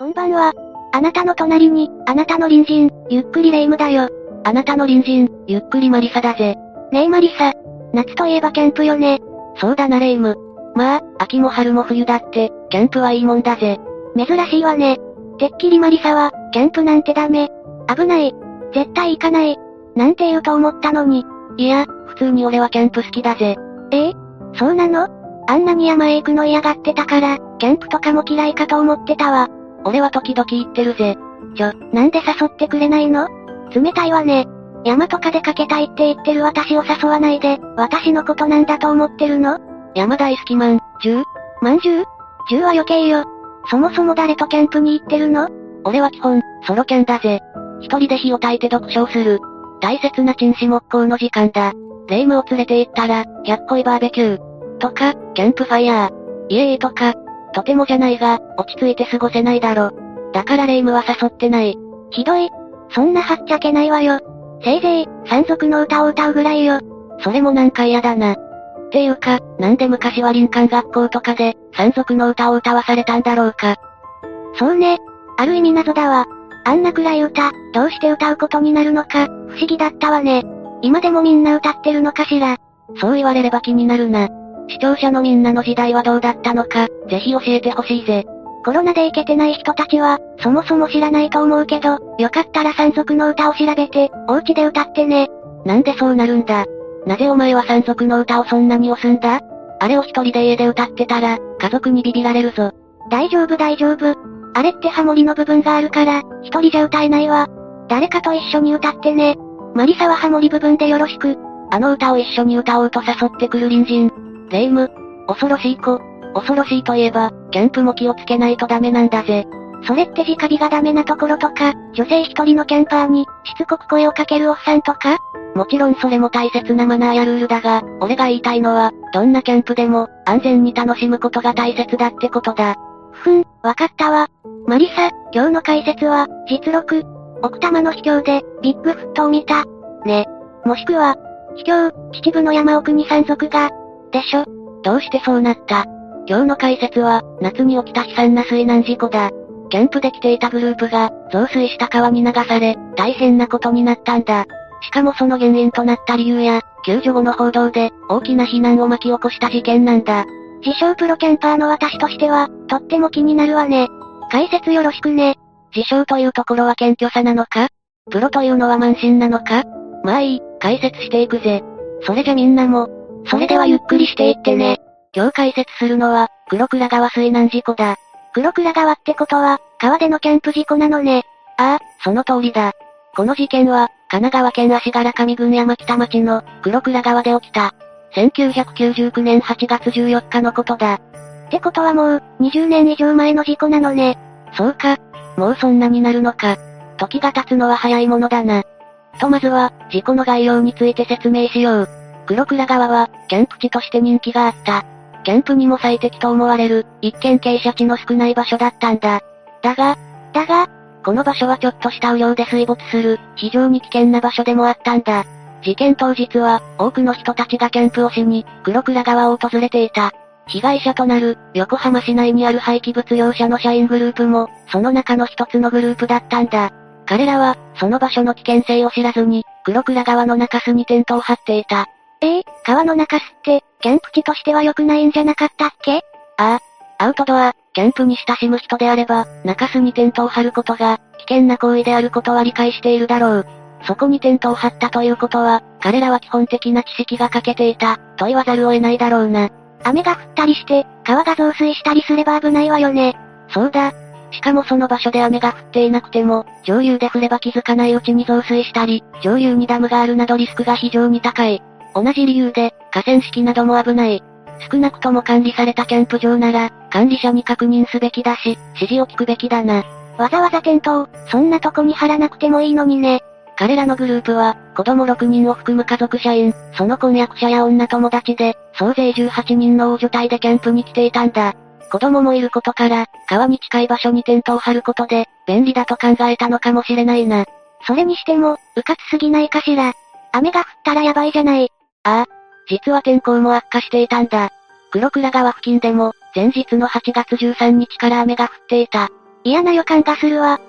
こんばんは。あなたの隣に、あなたの隣人、ゆっくりレ夢ムだよ。あなたの隣人、ゆっくりマリサだぜ。ねえマリサ。夏といえばキャンプよね。そうだなレ夢ム。まあ、秋も春も冬だって、キャンプはいいもんだぜ。珍しいわね。てっきりマリサは、キャンプなんてダメ。危ない。絶対行かない。なんて言うと思ったのに。いや、普通に俺はキャンプ好きだぜ。ええ？そうなの？あんなに山へ行くの嫌がってたから、キャンプとかも嫌いかと思ってたわ。俺は時々言ってるぜ。ちょ、なんで誘ってくれないの？冷たいわね。山とか出かけたいって言ってる私を誘わないで、私のことなんだと思ってるの？山大好きまん、じゅう？まんじゅう？じゅうは余計よ。そもそも誰とキャンプに行ってるの？俺は基本、ソロキャンだぜ。一人で火を焚いて読書をする。大切な陳死木工の時間だ。霊夢を連れて行ったら、100恋バーベキュー。とか、キャンプファイヤー。イエーイとか、とてもじゃないが、落ち着いて過ごせないだろ。だからレイムは誘ってない。ひどい。そんなはっちゃけないわよ。せいぜい、山賊の歌を歌うぐらいよ。それもなんか嫌だな。っていうか、なんで昔は林間学校とかで、山賊の歌を歌わされたんだろうか。そうね。ある意味謎だわ。あんな暗い歌、どうして歌うことになるのか、不思議だったわね。今でもみんな歌ってるのかしら。そう言われれば気になるな。視聴者のみんなの時代はどうだったのか、ぜひ教えてほしいぜ。コロナで行けてない人たちは、そもそも知らないと思うけど、よかったら山賊の歌を調べて、お家で歌ってね。なんでそうなるんだなぜお前は山賊の歌をそんなに押すんだあれを一人で家で歌ってたら、家族にビビられるぞ。大丈夫大丈夫。あれってハモリの部分があるから、一人じゃ歌えないわ。誰かと一緒に歌ってね。マリサはハモリ部分でよろしく。あの歌を一緒に歌おうと誘ってくる隣人、霊夢、恐ろしい子。恐ろしいといえば、キャンプも気をつけないとダメなんだぜ。それって直火がダメなところとか、女性一人のキャンパーに、しつこく声をかけるおっさんとか？もちろんそれも大切なマナーやルールだが、俺が言いたいのは、どんなキャンプでも、安全に楽しむことが大切だってことだ。ふん、わかったわ。マリサ、今日の解説は、実録。奥多摩の秘境で、ビッグフットを見た。ね。もしくは、秘境、秩父の山奥に山賊が、でしょ？どうしてそうなった？今日の解説は、夏に起きた悲惨な水難事故だ。キャンプで来ていたグループが、増水した川に流され、大変なことになったんだ。しかもその原因となった理由や、救助後の報道で、大きな避難を巻き起こした事件なんだ。自称プロキャンパーの私としては、とっても気になるわね。解説よろしくね。自称というところは謙虚さなのか？プロというのは慢心なのか？まあいい、解説していくぜ。それじゃみんなも、それではゆっくりしていってね。今日解説するのは、黒倉川水難事故だ。黒倉川ってことは、川でのキャンプ事故なのね。ああ、その通りだ。この事件は、神奈川県足柄上郡山北町の黒倉川で起きた。1999年8月14日のことだ。ってことはもう、20年以上前の事故なのね。そうか。もうそんなになるのか。時が経つのは早いものだな。とまずは、事故の概要について説明しよう。黒倉川は、キャンプ地として人気があった。キャンプにも最適と思われる、一見傾斜地の少ない場所だったんだ。だが、だが、この場所はちょっとした雨量で水没する、非常に危険な場所でもあったんだ。事件当日は、多くの人たちがキャンプをしに、黒倉川を訪れていた。被害者となる、横浜市内にある廃棄物業者の社員グループも、その中の一つのグループだったんだ。彼らは、その場所の危険性を知らずに、黒倉川の中州にテントを張っていた。ええー、川の中州って、キャンプ地としては良くないんじゃなかったっけ？ああ。アウトドア、キャンプに親しむ人であれば、中州にテントを張ることが、危険な行為であることは理解しているだろう。そこにテントを張ったということは、彼らは基本的な知識が欠けていた、と言わざるを得ないだろうな。雨が降ったりして、川が増水したりすれば危ないわよね。そうだ。しかもその場所で雨が降っていなくても、上流で降れば気づかないうちに増水したり、上流にダムがあるなどリスクが非常に高い。同じ理由で、河川敷なども危ない。少なくとも管理されたキャンプ場なら、管理者に確認すべきだし、指示を聞くべきだな。わざわざテントを、そんなとこに貼らなくてもいいのにね。彼らのグループは、子供6人を含む家族社員、その婚約者や女友達で、総勢18人の大所帯でキャンプに来ていたんだ。子供もいることから、川に近い場所にテントを張ることで、便利だと考えたのかもしれないな。それにしても、うかつすぎないかしら。雨が降ったらやばいじゃない。ああ、実は天候も悪化していたんだ。黒倉川付近でも、前日の8月13日から雨が降っていた。嫌な予感がするわ。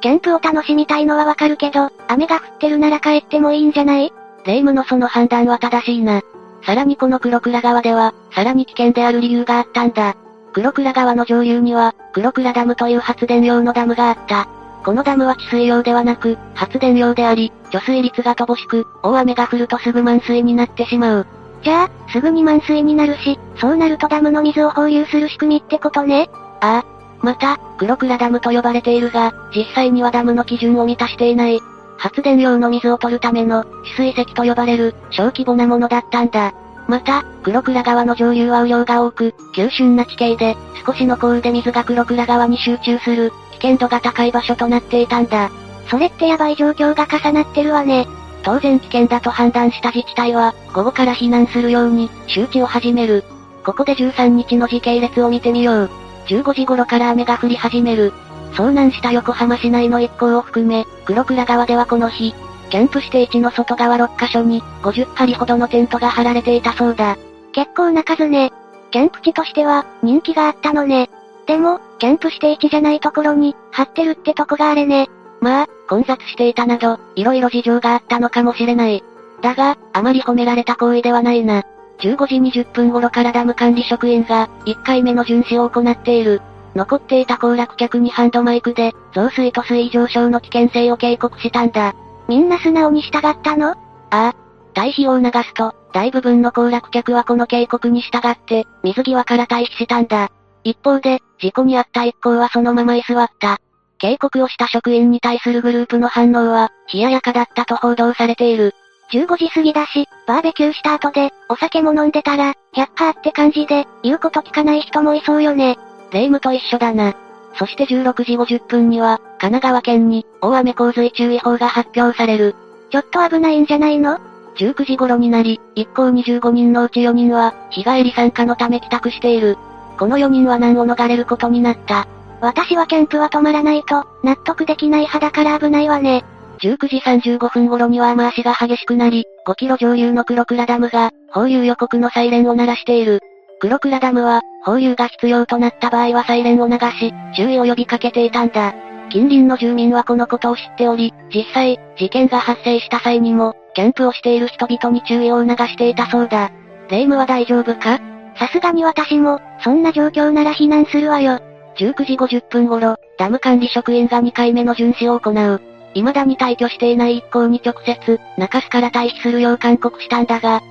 キャンプを楽しみたいのはわかるけど、雨が降ってるなら帰ってもいいんじゃない？霊夢のその判断は正しいな。さらにこの黒倉川では、さらに危険である理由があったんだ。黒倉川の上流には、黒倉ダムという発電用のダムがあった。このダムは治水用ではなく、発電用であり、貯水率が乏しく、大雨が降るとすぐ満水になってしまう。じゃあ、すぐに満水になるし、そうなるとダムの水を放流する仕組みってことね。ああ。また、黒倉ダムと呼ばれているが、実際にはダムの基準を満たしていない。発電用の水を取るための、止水石と呼ばれる、小規模なものだったんだ。また、黒倉川の上流は雨量が多く、急峻な地形で、少しの降雨で水が黒倉川に集中する、危険度が高い場所となっていたんだ。それってやばい状況が重なってるわね。当然危険だと判断した自治体は、午後から避難するように、周知を始める。ここで13日の時系列を見てみよう。15時頃から雨が降り始める。遭難した横浜市内の一行を含め、黒倉川ではこの日、キャンプして地の外側6カ所に、50針ほどのテントが張られていたそうだ。結構な数ね。キャンプ地としては、人気があったのね。でも、キャンプして地じゃないところに、張ってるってとこがあれね。まあ、混雑していたなど、色々事情があったのかもしれない。だが、あまり褒められた行為ではないな。15時20分頃からダム管理職員が、1回目の巡視を行っている。残っていた行楽客にハンドマイクで、増水と水位上昇の危険性を警告したんだ。みんな素直に従ったの？ああ。退避を促すと、大部分の行楽客はこの警告に従って、水際から退避したんだ。一方で、事故に遭った一行はそのまま居座った。警告をした職員に対するグループの反応は、冷ややかだったと報道されている。15時過ぎだし、バーベキューした後で、お酒も飲んでたら、100%って感じで、言うこと聞かない人もいそうよね。霊夢と一緒だな。そして16時50分には、神奈川県に、大雨洪水注意報が発表される。ちょっと危ないんじゃないの ?19 時頃になり、一行25人のうち4人は、日帰り参加のため帰宅している。この4人は難を逃れることになった。私はキャンプは止まらないと、納得できない派だから危ないわね。19時35分頃には雨足が激しくなり、5キロ上流の黒倉ダムが、放流予告のサイレンを鳴らしている。黒倉ダムは、放流が必要となった場合はサイレンを流し、注意を呼びかけていたんだ。近隣の住民はこのことを知っており、実際、事件が発生した際にも、キャンプをしている人々に注意を促していたそうだ。霊夢は大丈夫か？さすがに私も、そんな状況なら避難するわよ。19時50分頃、ダム管理職員が2回目の巡視を行う。未だに退去していない一行に直接、中洲から退避するよう勧告したんだが、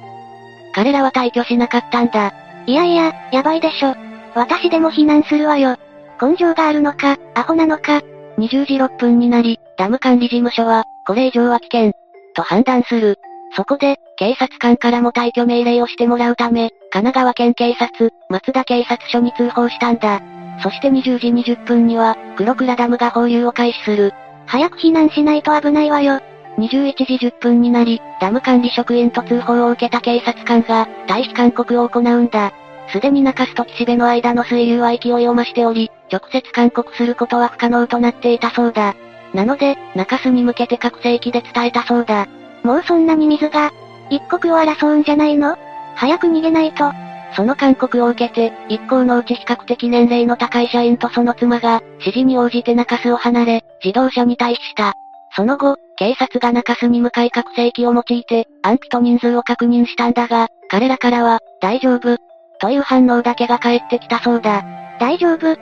彼らは退去しなかったんだ。いやいや、やばいでしょ。私でも避難するわよ。根性があるのか、アホなのか。20時6分になり、ダム管理事務所は、これ以上は危険、と判断する。そこで、警察官からも退去命令をしてもらうため、神奈川県警察、松田警察署に通報したんだ。そして20時20分には、黒倉ダムが放流を開始する。早く避難しないと危ないわよ。21時10分になり、ダム管理職員と通報を受けた警察官が、退避勧告を行うんだ。すでに中洲と岸辺の間の水流は勢いを増しており、直接勧告することは不可能となっていたそうだ。なので、中洲に向けて拡声器で伝えたそうだ。もうそんなに水が、一刻を争うんじゃないの？早く逃げないと。その勧告を受けて、一行のうち比較的年齢の高い社員とその妻が、指示に応じて中洲を離れ、自動車に退避した。その後、警察が中洲に向かい拡声器を用いて、安否と人数を確認したんだが、彼らからは、大丈夫。という反応だけが返ってきたそうだ。大丈夫っ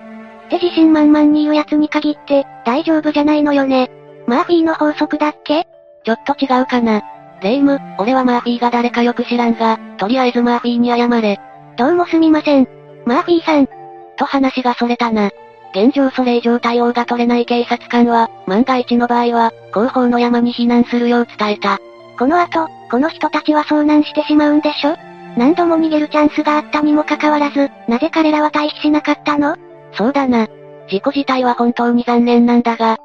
て自信満々に言う奴に限って、大丈夫じゃないのよね。マーフィーの法則だっけ？ちょっと違うかな。レイム、俺はマーフィーが誰かよく知らんが、とりあえずマーフィーに謝れ。どうもすみません。マーフィーさん。と話がそれたな。現状それ以上対応が取れない警察官は、万が一の場合は、後方の山に避難するよう伝えた。この後、この人たちは遭難してしまうんでしょ？何度も逃げるチャンスがあったにもかかわらず、なぜ彼らは退避しなかったの？そうだな。事故自体は本当に残念なんだが、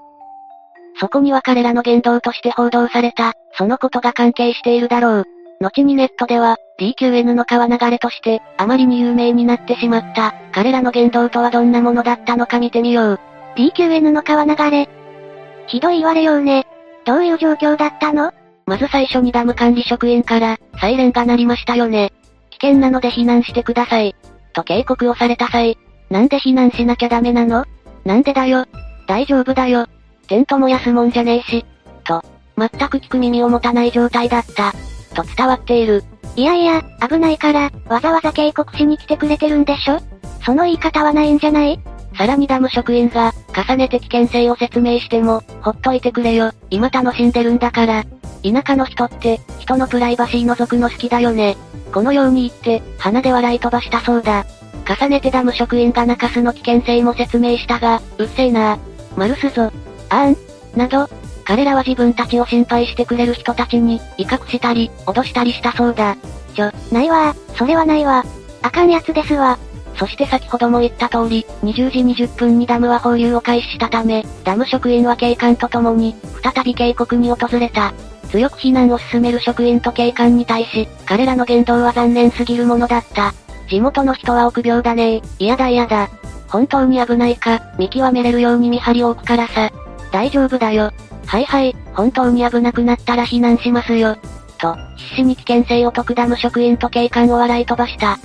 そこには彼らの言動として報道された、そのことが関係しているだろう。後にネットでは、DQN の川流れとして、あまりに有名になってしまった、彼らの言動とはどんなものだったのか見てみよう。DQN の川流れ。ひどい言われようね。どういう状況だったの？まず最初にダム管理職員から、サイレンが鳴りましたよね。危険なので避難してください。と警告をされた際、なんで避難しなきゃダメなの？なんでだよ？大丈夫だよ。テント燃やすもんじゃねえし。と、全く聞く耳を持たない状態だった。と伝わっている。いやいや、危ないから、わざわざ警告しに来てくれてるんでしょ？その言い方はないんじゃない？さらにダム職員が、重ねて危険性を説明しても、ほっといてくれよ、今楽しんでるんだから。田舎の人って、人のプライバシー覗くの好きだよね。このように言って、鼻で笑い飛ばしたそうだ。重ねてダム職員が中洲の危険性も説明したが、うっせえなマルスぞ。あん。など、彼らは自分たちを心配してくれる人たちに、威嚇したり、脅したりしたそうだ。ちょ、ないわそれはないわ。あかんやつですわ。そして先ほども言った通り、20時20分にダムは放流を開始したため、ダム職員は警官と共に、再び警告に訪れた。強く避難を進める職員と警官に対し、彼らの言動は残念すぎるものだった。地元の人は臆病だね嫌だ嫌だ。本当に危ないか、見極めれるように見張りを置くからさ。大丈夫だよ。はいはい、本当に危なくなったら避難しますよ。と、必死に危険性を解くダム職員と警官を笑い飛ばした。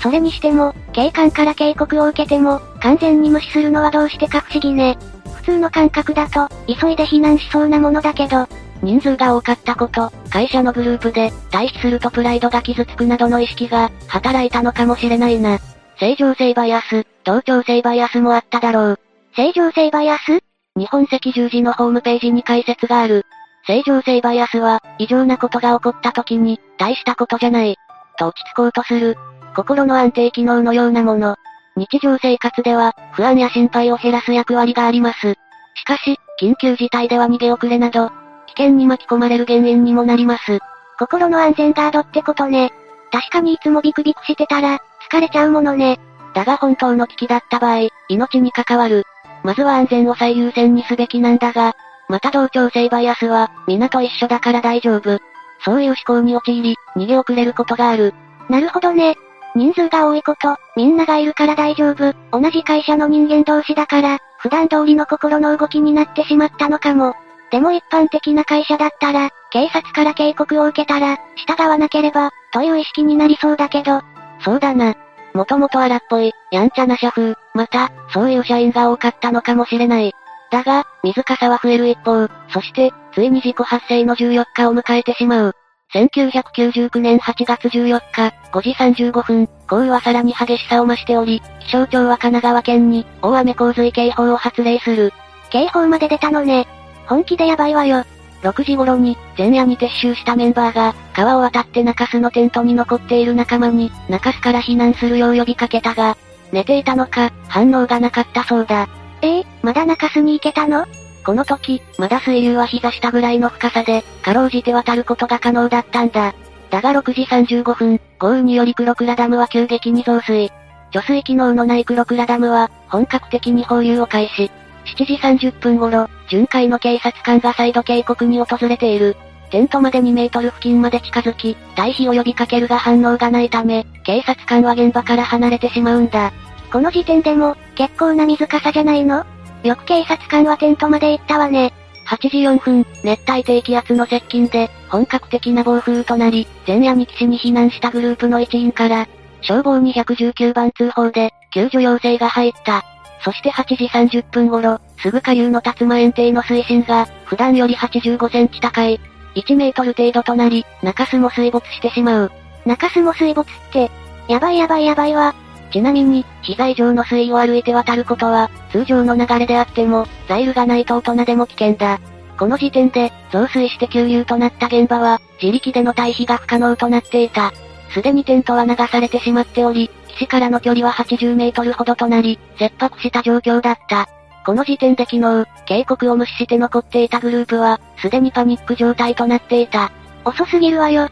それにしても、警官から警告を受けても、完全に無視するのはどうしてか不思議ね。普通の感覚だと、急いで避難しそうなものだけど、人数が多かったこと、会社のグループで、退避するとプライドが傷つくなどの意識が、働いたのかもしれないな。正常性バイアス、同調性バイアスもあっただろう。正常性バイアス？日本赤十字のホームページに解説がある。正常性バイアスは、異常なことが起こった時に、大したことじゃない。と落ち着こうとする、心の安定機能のようなもの。日常生活では、不安や心配を減らす役割があります。しかし、緊急事態では逃げ遅れなど、危険に巻き込まれる原因にもなります。心の安全ガードってことね。確かにいつもビクビクしてたら、疲れちゃうものね。だが本当の危機だった場合、命に関わる。まずは安全を最優先にすべきなんだが、また同調性バイアスは、皆と一緒だから大丈夫。そういう思考に陥り、逃げ遅れることがある。なるほどね。人数が多いこと、みんながいるから大丈夫。同じ会社の人間同士だから、普段通りの心の動きになってしまったのかも。でも一般的な会社だったら、警察から警告を受けたら、従わなければ、という意識になりそうだけど。そうだな。もともと荒っぽい、やんちゃな社風、また、そういう社員が多かったのかもしれない。だが、水かさは増える一方、そして、ついに事故発生の14日を迎えてしまう。1999年8月14日、5時35分、降雨はさらに激しさを増しており、気象庁は神奈川県に、大雨洪水警報を発令する。警報まで出たのね。本気でやばいわよ。6時頃に、前夜に撤収したメンバーが、川を渡って中洲のテントに残っている仲間に、中洲から避難するよう呼びかけたが、寝ていたのか、反応がなかったそうだ。ええー、まだ中洲に行けたの？この時、まだ水流は膝下ぐらいの深さで、かろうじて渡ることが可能だったんだ。だが6時35分、豪雨により黒倉ダムは急激に増水。貯水機能のない黒倉ダムは、本格的に放流を開始。7時30分頃、巡回の警察官が再度警告に訪れている。テントまで2メートル付近まで近づき、退避を呼びかけるが反応がないため、警察官は現場から離れてしまうんだ。この時点でも、結構な水かさじゃないの？よく警察官はテントまで行ったわね。8時4分、熱帯低気圧の接近で、本格的な暴風となり、前夜に岸に避難したグループの一員から、消防に119番通報で、救助要請が入った。そして8時30分頃、すぐ下流の竜馬園庭の水深が、普段より85センチ高い、1メートル程度となり、中州も水没してしまう。中州も水没って、やばいやばいやばいわ。ちなみに、膝以上の水位を歩いて渡ることは、通常の流れであっても、ザイルがないと大人でも危険だ。この時点で、増水して急流となった現場は、自力での退避が不可能となっていた。すでにテントは流されてしまっており、岸からの距離は80メートルほどとなり、切迫した状況だった。この時点で昨日、警告を無視して残っていたグループは、すでにパニック状態となっていた。遅すぎるわよ。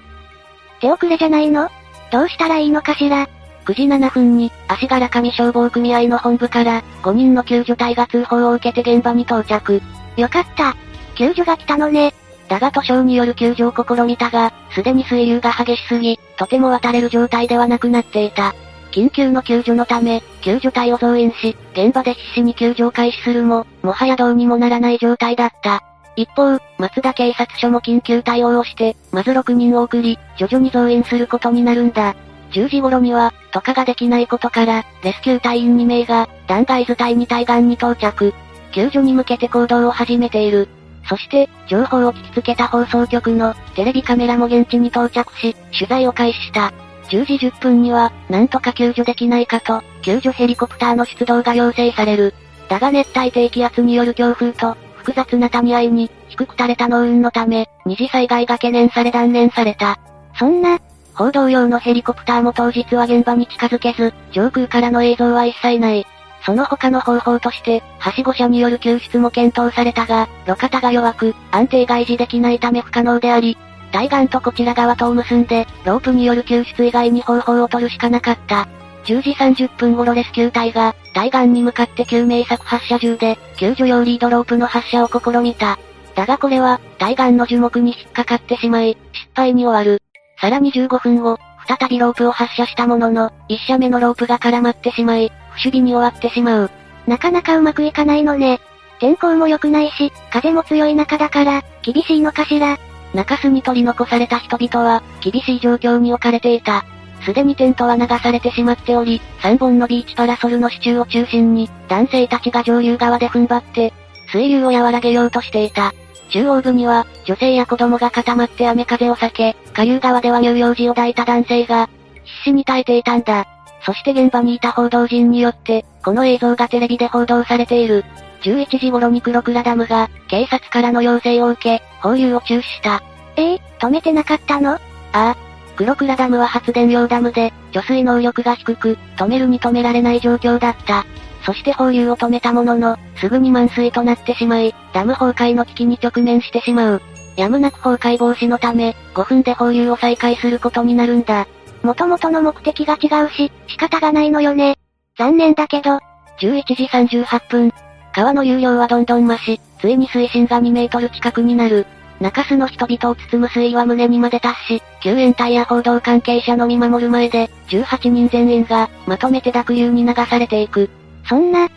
手遅れじゃないの？どうしたらいいのかしら？9時7分に、足柄上消防組合の本部から、5人の救助隊が通報を受けて現場に到着。よかった。救助が来たのね。だが図書による救助を試みたが、すでに水流が激しすぎ、とても渡れる状態ではなくなっていた。緊急の救助のため、救助隊を増員し、現場で必死に救助を開始するも、もはやどうにもならない状態だった。一方、松田警察署も緊急対応をして、まず6人を送り、徐々に増員することになるんだ。10時頃には、とかができないことから、レスキュー隊員2名が、断崖図隊に対岸に到着。救助に向けて行動を始めている。そして、情報を聞きつけた放送局のテレビカメラも現地に到着し、取材を開始した。10時10分には、なんとか救助できないかと、救助ヘリコプターの出動が要請される。だが熱帯低気圧による強風と、複雑な谷合いに、低く垂れた農運のため、二次災害が懸念され断念された。そんな、報道用のヘリコプターも当日は現場に近づけず、上空からの映像は一切ない。その他の方法として、はしご車による救出も検討されたが、路肩が弱く、安定が維持できないため不可能であり、対岸とこちら側とを結んで、ロープによる救出以外に方法を取るしかなかった。10時30分頃レスキュー隊が、対岸に向かって救命策発射銃で、救助用リードロープの発射を試みた。だがこれは、対岸の樹木に引っかかってしまい、失敗に終わる。さらに15分後、再びロープを発射したものの、1射目のロープが絡まってしまい、不守備に終わってしまう。なかなかうまくいかないのね。天候も良くないし、風も強い中だから、厳しいのかしら。中州に取り残された人々は、厳しい状況に置かれていた。すでにテントは流されてしまっており、3本のビーチパラソルの支柱を中心に、男性たちが上流側で踏ん張って、水流を和らげようとしていた。中央部には、女性や子供が固まって雨風を避け、下流側では乳幼児を抱いた男性が、必死に耐えていたんだ。そして現場にいた報道陣によって、この映像がテレビで報道されている。11時頃に黒倉ダムが、警察からの要請を受け、放流を中止した。ええー、止めてなかったの？ああ。黒倉ダムは発電用ダムで、除水能力が低く、止めるに止められない状況だった。そして放流を止めたものの、すぐに満水となってしまい、ダム崩壊の危機に直面してしまう。やむなく崩壊防止のため、5分で放流を再開することになるんだ。元々の目的が違うし、仕方がないのよね。残念だけど。11時38分。川の有料はどんどん増し、ついに水深が2メートル近くになる。中州の人々を包む水位は胸にまで達し、救援隊や報道関係者の見守る前で、18人全員が、まとめて濁流に流されていく。そんな、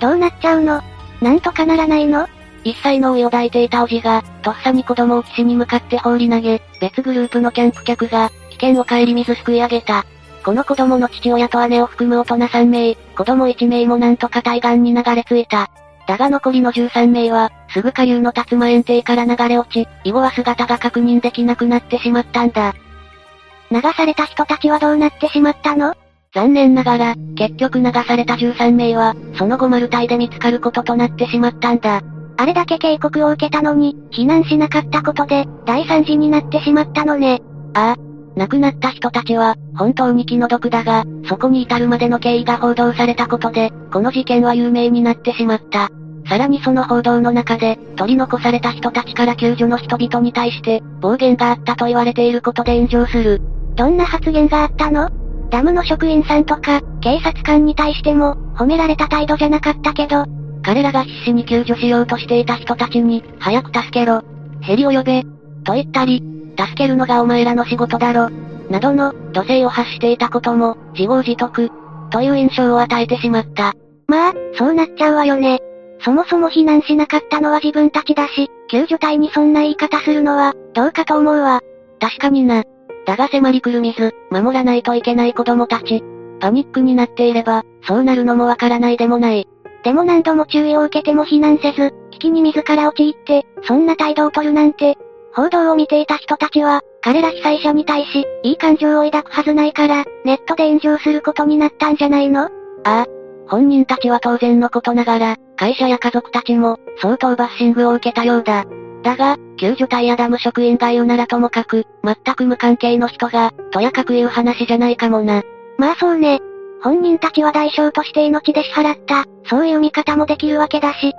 どうなっちゃうの？なんとかならないの？一歳の上を抱いていたおじが、とっさに子供を岸に向かって放り投げ、別グループのキャンプ客が、危険を顧みずすくい上げた。この子供の父親と姉を含む大人3名、子供1名もなんとか対岸に流れ着いた。だが残りの13名は、すぐ下流の竜馬園庭から流れ落ち、以後は姿が確認できなくなってしまったんだ。流された人たちはどうなってしまったの残念ながら、結局流された13名は、その後マルタイで見つかることとなってしまったんだ。あれだけ警告を受けたのに、避難しなかったことで、大惨事になってしまったのね。ああ。亡くなった人たちは、本当に気の毒だが、そこに至るまでの経緯が報道されたことで、この事件は有名になってしまった。さらにその報道の中で、取り残された人たちから救助の人々に対して、暴言があったと言われていることで炎上する。どんな発言があったの？ダムの職員さんとか、警察官に対しても、褒められた態度じゃなかったけど、彼らが必死に救助しようとしていた人たちに、早く助けろ。ヘリを呼べ。と言ったり、助けるのがお前らの仕事だろ。などの、土星を発していたことも、自業自得。という印象を与えてしまった。まあ、そうなっちゃうわよね。そもそも避難しなかったのは自分たちだし、救助隊にそんな言い方するのは、どうかと思うわ。確かにな。だが迫り来る水、守らないといけない子供たち。パニックになっていれば、そうなるのもわからないでもない。でも何度も注意を受けても避難せず、危機に自ら陥って、そんな態度を取るなんて、報道を見ていた人たちは、彼ら被災者に対し、いい感情を抱くはずないから、ネットで炎上することになったんじゃないの？ああ、本人たちは当然のことながら、会社や家族たちも、相当バッシングを受けたようだ。だが、救助隊やダム職員が言うならともかく、全く無関係の人が、とやかく言う話じゃないかもな。まあそうね。本人たちは代償として命で支払った、そういう見方もできるわけだし。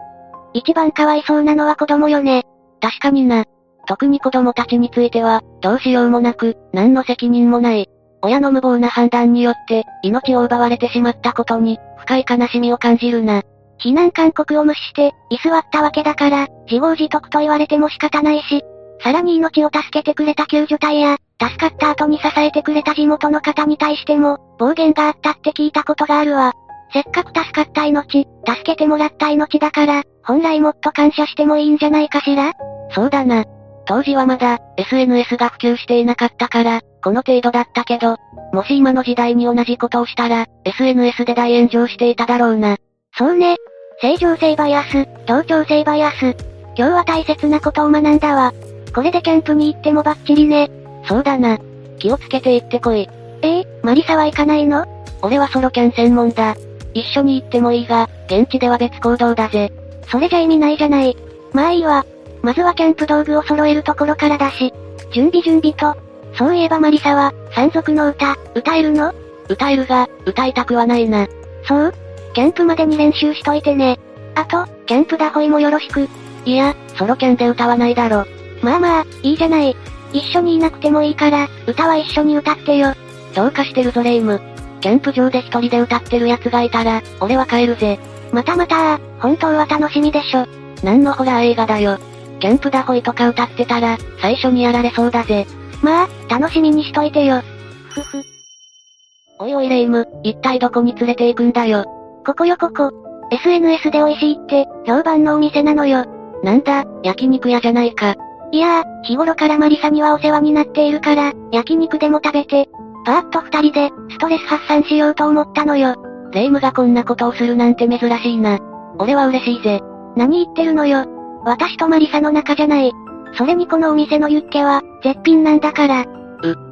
一番かわいそうなのは子供よね。確かにな。特に子供たちについては、どうしようもなく、何の責任もない。親の無謀な判断によって、命を奪われてしまったことに、深い悲しみを感じるな。避難勧告を無視して、居座ったわけだから、自業自得と言われても仕方ないし、さらに命を助けてくれた救助隊や、助かった後に支えてくれた地元の方に対しても、暴言があったって聞いたことがあるわ。せっかく助かった命、助けてもらった命だから、本来もっと感謝してもいいんじゃないかしら？そうだな。当時はまだ、SNS が普及していなかったから、この程度だったけど、もし今の時代に同じことをしたら、SNS で大炎上していただろうな。そうね。正常性バイアス、協調性バイアス。今日は大切なことを学んだわ。これでキャンプに行ってもバッチリね。そうだな。気をつけて行ってこい。ええー、マリサは行かないの？俺はソロキャン専門だ。一緒に行ってもいいが、現地では別行動だぜ。それじゃ意味ないじゃない。まあいいわ。まずはキャンプ道具を揃えるところからだし。準備準備と。そういえばマリサは、山賊の歌、歌えるの？歌えるが、歌いたくはないな。そう？キャンプまでに練習しといてね。あと、キャンプだホイもよろしく。いや、ソロキャンで歌わないだろ。まあまあ、いいじゃない。一緒にいなくてもいいから、歌は一緒に歌ってよ。どうかしてるぞレイム。キャンプ場で一人で歌ってる奴がいたら、俺は帰るぜ。またまた本当は楽しみでしょ。何のホラー映画だよ。キャンプだホイとか歌ってたら、最初にやられそうだぜ。まあ、楽しみにしといてよ。ふふ。おいおいレイム、一体どこに連れて行くんだよ。ここよここ。SNS で美味しいって、評判のお店なのよ。なんだ、焼肉屋じゃないか。いやー、日頃からマリサにはお世話になっているから、焼肉でも食べて、パーッと二人で、ストレス発散しようと思ったのよ。レイムがこんなことをするなんて珍しいな。俺は嬉しいぜ。何言ってるのよ。私とマリサの仲じゃない。それにこのお店のユッケは、絶品なんだから。う、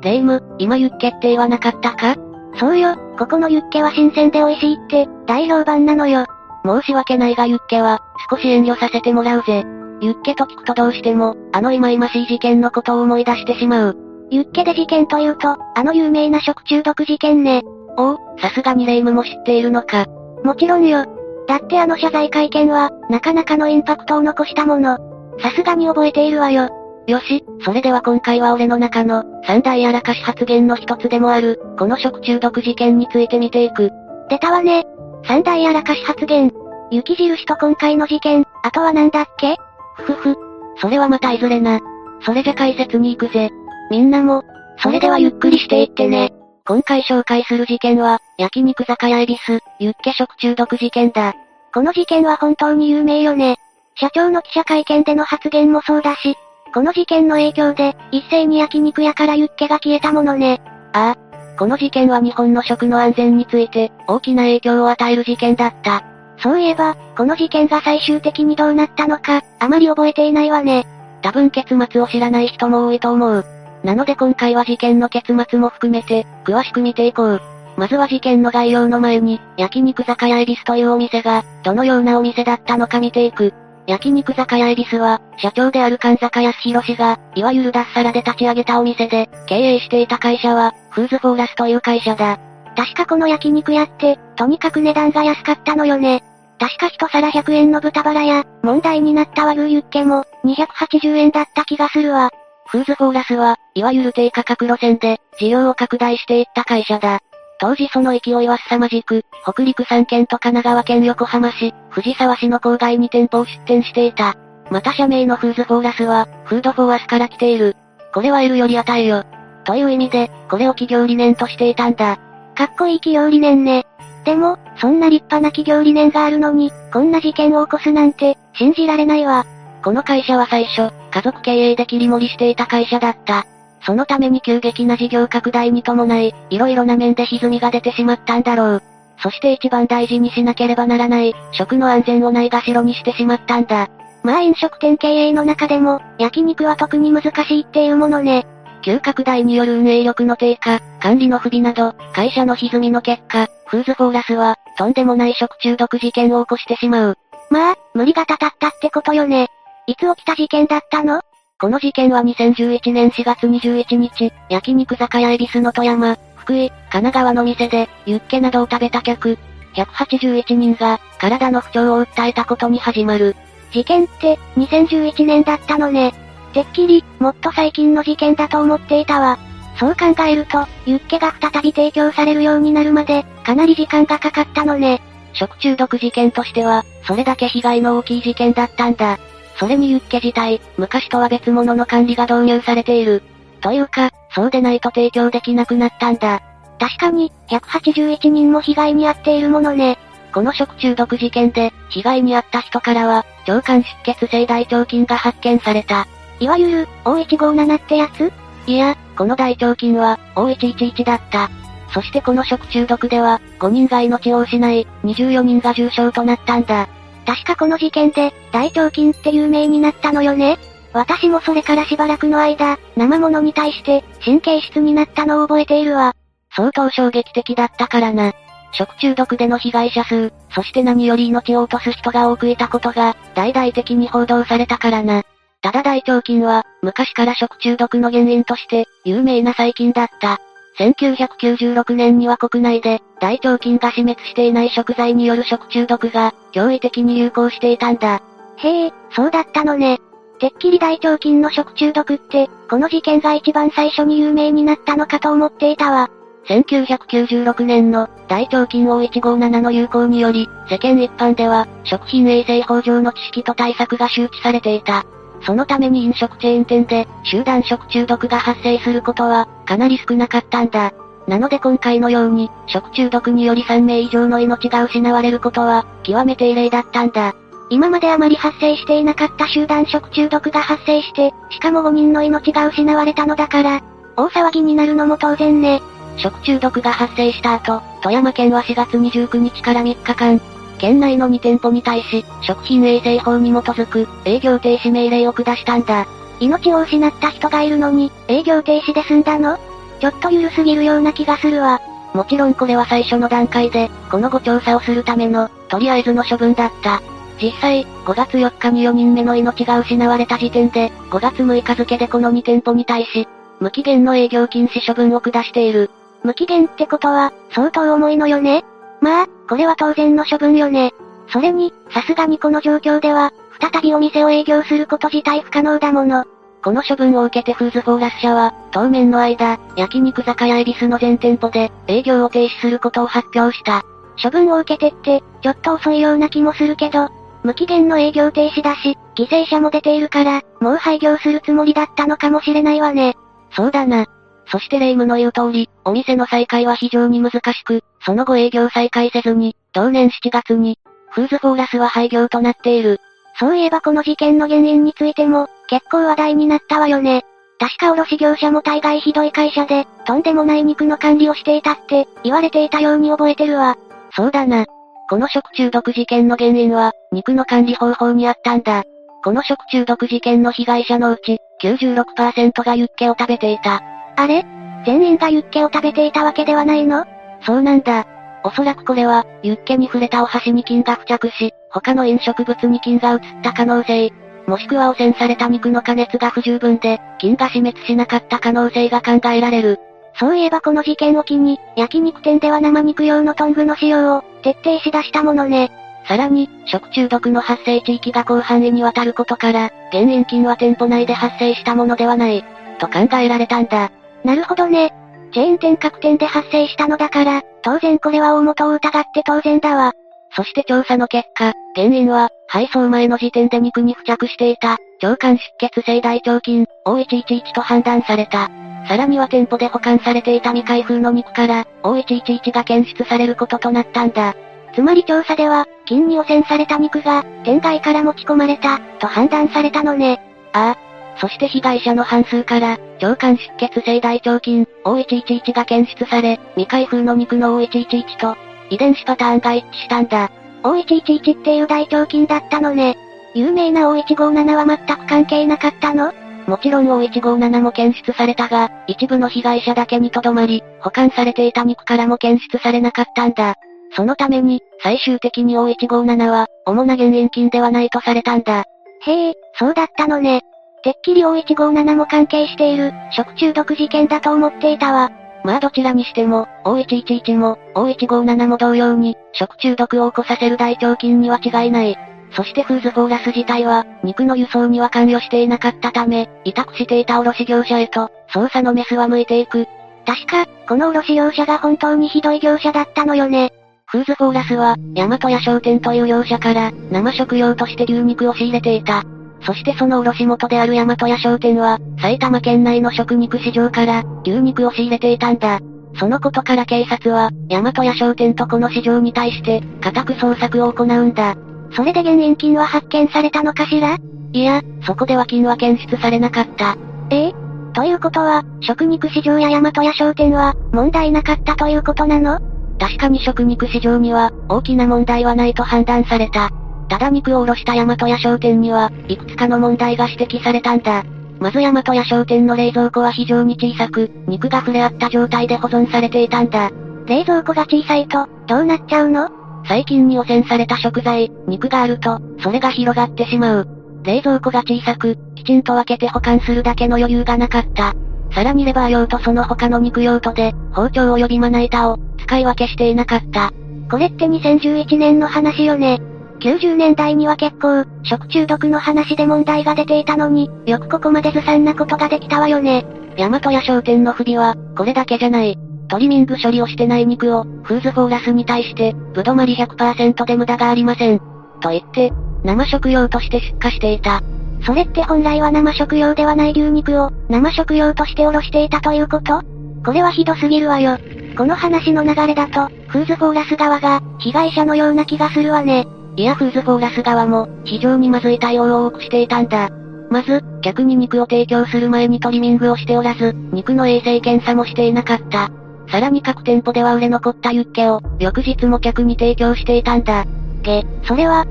レイム、今ユッケって言わなかったか？そうよ、ここのユッケは新鮮で美味しいって、大評判なのよ。申し訳ないがユッケは、少し遠慮させてもらうぜ。ユッケと聞くとどうしても、あの忌々しい事件のことを思い出してしまう。ユッケで事件というと、あの有名な食中毒事件ね。おお、さすがにレイムも知っているのか。もちろんよ。だってあの謝罪会見は、なかなかのインパクトを残したもの。さすがに覚えているわよ。よし、それでは今回は俺の中の、三大やらかし発言の一つでもある、この食中毒事件について見ていく。出たわね。三大やらかし発言。雪印と今回の事件、あとは何だっけ？ふふふ。それはまたいずれな。それじゃ解説に行くぜ。みんなも、それではゆっくりしていってね。今回紹介する事件は、焼肉酒屋恵比寿、ユッケ食中毒事件だ。この事件は本当に有名よね。社長の記者会見での発言もそうだし、この事件の影響で、一斉に焼肉屋からユッケが消えたものね。ああ。この事件は日本の食の安全について、大きな影響を与える事件だった。そういえば、この事件が最終的にどうなったのか、あまり覚えていないわね。多分結末を知らない人も多いと思う。なので今回は事件の結末も含めて、詳しく見ていこう。まずは事件の概要の前に、焼肉酒屋恵比寿というお店が、どのようなお店だったのか見ていく。焼肉酒屋恵比寿は、社長である神坂康弘氏が、いわゆる脱サラで立ち上げたお店で、経営していた会社は、フーズフォーラスという会社だ。確かこの焼肉屋って、とにかく値段が安かったのよね。確か一皿100円の豚バラや、問題になった和牛ユッケも、280円だった気がするわ。フーズフォーラスは、いわゆる低価格路線で、事業を拡大していった会社だ。当時その勢いは凄まじく、北陸3県と神奈川県横浜市、藤沢市の郊外に店舗を出店していた。また社名のフーズフォーラスは、 food for us から来ている。これは得るより与えよ。という意味で、これを企業理念としていたんだ。かっこいい企業理念ね。でも、そんな立派な企業理念があるのに、こんな事件を起こすなんて、信じられないわ。この会社は最初、家族経営で切り盛りしていた会社だった。そのために急激な事業拡大に伴い、色々な面で歪みが出てしまったんだろう。そして一番大事にしなければならない、食の安全をないがしろにしてしまったんだ。まあ飲食店経営の中でも、焼肉は特に難しいっていうものね。急拡大による運営力の低下、管理の不備など、会社の歪みの結果、フーズフォーラスは、とんでもない食中毒事件を起こしてしまう。まあ、無理がたたったってことよね。いつ起きた事件だったの？この事件は2011年4月21日、焼肉酒屋恵比寿の富山、福井、神奈川の店で、ユッケなどを食べた客、181人が、体の不調を訴えたことに始まる。事件って、2011年だったのね。てっきり、もっと最近の事件だと思っていたわ。そう考えると、ユッケが再び提供されるようになるまで、かなり時間がかかったのね。食中毒事件としては、それだけ被害の大きい事件だったんだ。それにユッケ自体、昔とは別物の管理が導入されている。というか、そうでないと提供できなくなったんだ。確かに、181人も被害に遭っているものね。この食中毒事件で、被害に遭った人からは、腸管出血性大腸菌が発見された。いわゆる、O157 ってやつ？いや、この大腸菌は、O111 だった。そしてこの食中毒では、5人が命を失い、24人が重傷となったんだ。確かこの事件で、大腸菌って有名になったのよね私もそれからしばらくの間、生物に対して、神経質になったのを覚えているわ。相当衝撃的だったからな。食中毒での被害者数、そして何より命を落とす人が多くいたことが、大々的に報道されたからな。ただ大腸菌は、昔から食中毒の原因として、有名な細菌だった。1996年には国内で、大腸菌が死滅していない食材による食中毒が、驚異的に流行していたんだ。へえ、そうだったのね。てっきり大腸菌の食中毒って、この事件が一番最初に有名になったのかと思っていたわ。1996年の大腸菌 O157 の流行により、世間一般では、食品衛生法上の知識と対策が周知されていた。そのために飲食チェーン店で、集団食中毒が発生することは、かなり少なかったんだ。なので今回のように、食中毒により3名以上の命が失われることは、極めて異例だったんだ。今まであまり発生していなかった集団食中毒が発生して、しかも5人の命が失われたのだから、大騒ぎになるのも当然ね。食中毒が発生した後、富山県は4月29日から3日間、県内の2店舗に対し、食品衛生法に基づく営業停止命令を下したんだ。命を失った人がいるのに、営業停止で済んだの？ちょっと緩すぎるような気がするわ。もちろんこれは最初の段階で、このご調査をするための、とりあえずの処分だった。実際、5月4日に4人目の命が失われた時点で、5月6日付でこの2店舗に対し、無期限の営業禁止処分を下している。無期限ってことは、相当重いのよね？まあ、これは当然の処分よね。それに、さすがにこの状況では、再びお店を営業すること自体不可能だもの。この処分を受けてフーズフォーラス社は、当面の間、焼肉酒屋恵比寿の全店舗で、営業を停止することを発表した。処分を受けてって、ちょっと遅いような気もするけど、無期限の営業停止だし、犠牲者も出ているから、もう廃業するつもりだったのかもしれないわね。そうだな。そして霊夢の言う通り、お店の再開は非常に難しく、その後営業再開せずに、同年7月に、フーズフォーラスは廃業となっている。そういえばこの事件の原因についても、結構話題になったわよね。確か卸業者も大概ひどい会社で、とんでもない肉の管理をしていたって、言われていたように覚えてるわ。そうだな。この食中毒事件の原因は、肉の管理方法にあったんだ。この食中毒事件の被害者のうち、96%がユッケを食べていた。あれ？全員がユッケを食べていたわけではないの？そうなんだ。おそらくこれは、ユッケに触れたお箸に菌が付着し、他の飲食物に菌が移った可能性、もしくは汚染された肉の加熱が不十分で、菌が死滅しなかった可能性が考えられる。そういえばこの事件を機に、焼肉店では生肉用のトングの使用を、徹底しだしたものね。さらに、食中毒の発生地域が広範囲にわたることから、原因菌は店舗内で発生したものではない、と考えられたんだ。なるほどね。チェーン店各店で発生したのだから、当然これは大元を疑って当然だわ。そして調査の結果、原因は、配送前の時点で肉に付着していた、腸管出血性大腸菌、O111 と判断された。さらには店舗で保管されていた未開封の肉から、O111 が検出されることとなったんだ。つまり調査では、菌に汚染された肉が、店外から持ち込まれた、と判断されたのね。ああ。そして被害者の半数から、腸管出血性大腸菌、O111 が検出され、未開封の肉の O111 と、遺伝子パターンが一致したんだ。O111 っていう大腸菌だったのね。有名な O157 は全く関係なかったの？もちろん O157 も検出されたが、一部の被害者だけにとどまり、保管されていた肉からも検出されなかったんだ。そのために、最終的に O157 は、主な原因菌ではないとされたんだ。へえ、そうだったのね。てっきり O157 も関係している、食中毒事件だと思っていたわ。まあどちらにしても、O111 も、O157 も同様に、食中毒を起こさせる大腸菌には違いない。そしてフーズフォーラス自体は、肉の輸送には関与していなかったため、委託していた卸業者へと、捜査のメスは向いていく。確か、この卸業者が本当にひどい業者だったのよね。フーズフォーラスは、大和屋商店という業者から、生食用として牛肉を仕入れていた。そしてその卸元である大和屋商店は、埼玉県内の食肉市場から、牛肉を仕入れていたんだ。そのことから警察は、大和屋商店とこの市場に対して、家宅捜索を行うんだ。それで原因菌は発見されたのかしら？いや、そこでは金は検出されなかった。ええ？ということは、食肉市場や大和屋商店は、問題なかったということなの？確かに食肉市場には、大きな問題はないと判断された。ただ肉を卸した大和屋商店には、いくつかの問題が指摘されたんだ。まず大和屋商店の冷蔵庫は非常に小さく、肉が触れ合った状態で保存されていたんだ。冷蔵庫が小さいと、どうなっちゃうの？最近に汚染された食材、肉があると、それが広がってしまう。冷蔵庫が小さく、きちんと分けて保管するだけの余裕がなかった。さらにレバー用とその他の肉用途で、包丁及びまな板を、使い分けしていなかった。これって2011年の話よね。90年代には結構、食中毒の話で問題が出ていたのに、よくここまでずさんなことができたわよね。大和屋商店の不備は、これだけじゃない。トリミング処理をしてない肉を、フーズフォーラスに対して、ぶどまり100%で無駄がありません。と言って、生食用として出荷していた。それって本来は生食用ではない牛肉を、生食用としておろしていたということ？これはひどすぎるわよ。この話の流れだと、フーズフォーラス側が、被害者のような気がするわね。いやフーズフォーラス側も、非常にまずい対応を多くしていたんだ。まず、客に肉を提供する前にトリミングをしておらず、肉の衛生検査もしていなかった。さらに各店舗では売れ残ったユッケを、翌日も客に提供していたんだ。げ、それは、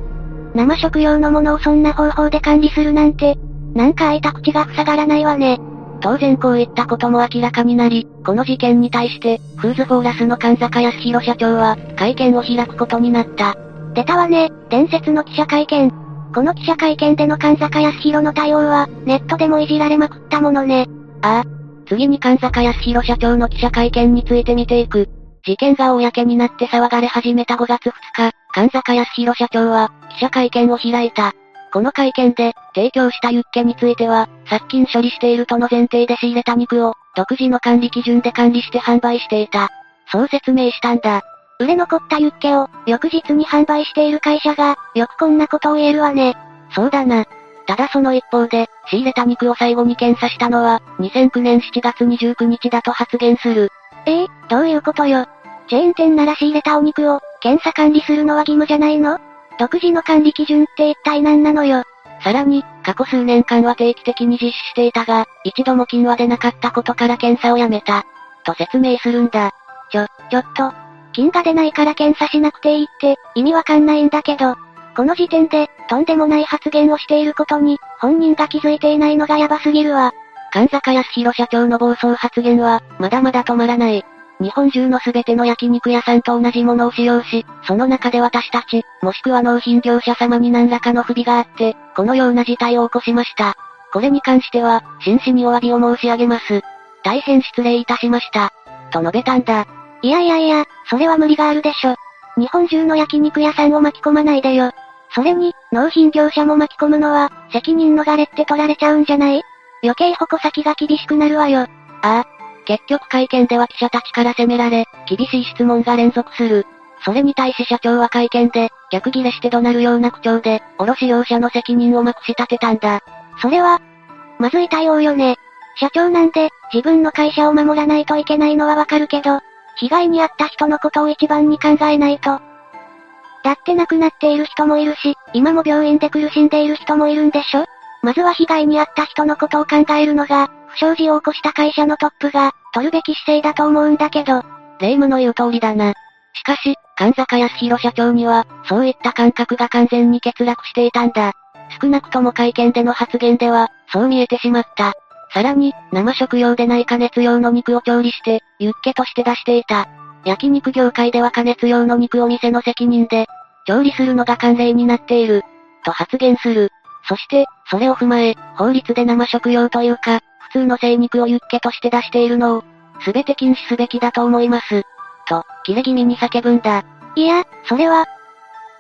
生食用のものをそんな方法で管理するなんて、なんか開いた口が塞がらないわね。当然こういったことも明らかになり、この事件に対して、フーズフォーラスの神坂康弘社長は、会見を開くことになった。出たわね、伝説の記者会見。この記者会見での神坂康弘の対応は、ネットでもいじられまくったものね。ああ。次に神坂康弘社長の記者会見について見ていく。事件が公になって騒がれ始めた5月2日、神坂康弘社長は、記者会見を開いた。この会見で、提供したユッケについては、殺菌処理しているとの前提で仕入れた肉を、独自の管理基準で管理して販売していた。そう説明したんだ。売れ残ったユッケを、翌日に販売している会社が、よくこんなことを言えるわね。そうだな。ただその一方で、仕入れた肉を最後に検査したのは、2009年7月29日だと発言する。ええー、どういうことよ。チェーン店なら仕入れたお肉を、検査管理するのは義務じゃないの独自の管理基準って一体何なのよ。さらに、過去数年間は定期的に実施していたが、一度も金は出なかったことから検査をやめた。と説明するんだ。ちょ、ちょっと。金が出ないから検査しなくていいって、意味わかんないんだけど。この時点で、とんでもない発言をしていることに、本人が気づいていないのがヤバすぎるわ。神坂康弘社長の暴走発言は、まだまだ止まらない。日本中のすべての焼肉屋さんと同じものを使用し、その中で私たち、もしくは納品業者様に何らかの不備があって、このような事態を起こしました。これに関しては、真摯にお詫びを申し上げます。大変失礼いたしました。と述べたんだ。いやいやいや、それは無理があるでしょ。日本中の焼肉屋さんを巻き込まないでよ。それに、納品業者も巻き込むのは、責任逃れって取られちゃうんじゃない？余計矛先が厳しくなるわよ。ああ、結局会見では記者たちから責められ、厳しい質問が連続する。それに対し社長は会見で、逆ギレして怒鳴るような口調で、卸業者の責任をまくし立てたんだ。それは、まずい対応よね。社長なんで、自分の会社を守らないといけないのはわかるけど、被害に遭った人のことを一番に考えないと。だって亡くなっている人もいるし、今も病院で苦しんでいる人もいるんでしょ？まずは被害に遭った人のことを考えるのが、不祥事を起こした会社のトップが、取るべき姿勢だと思うんだけど。霊夢の言う通りだな。しかし、神坂康弘社長には、そういった感覚が完全に欠落していたんだ。少なくとも会見での発言では、そう見えてしまった。さらに、生食用でない加熱用の肉を調理して、ユッケとして出していた。焼肉業界では加熱用の肉を店の責任で、調理するのが慣例になっている。と発言する。そして、それを踏まえ、法律で生食用というか、普通の精肉をユッケとして出しているのを、すべて禁止すべきだと思います。と、切れ気味に叫ぶんだ。いや、それは、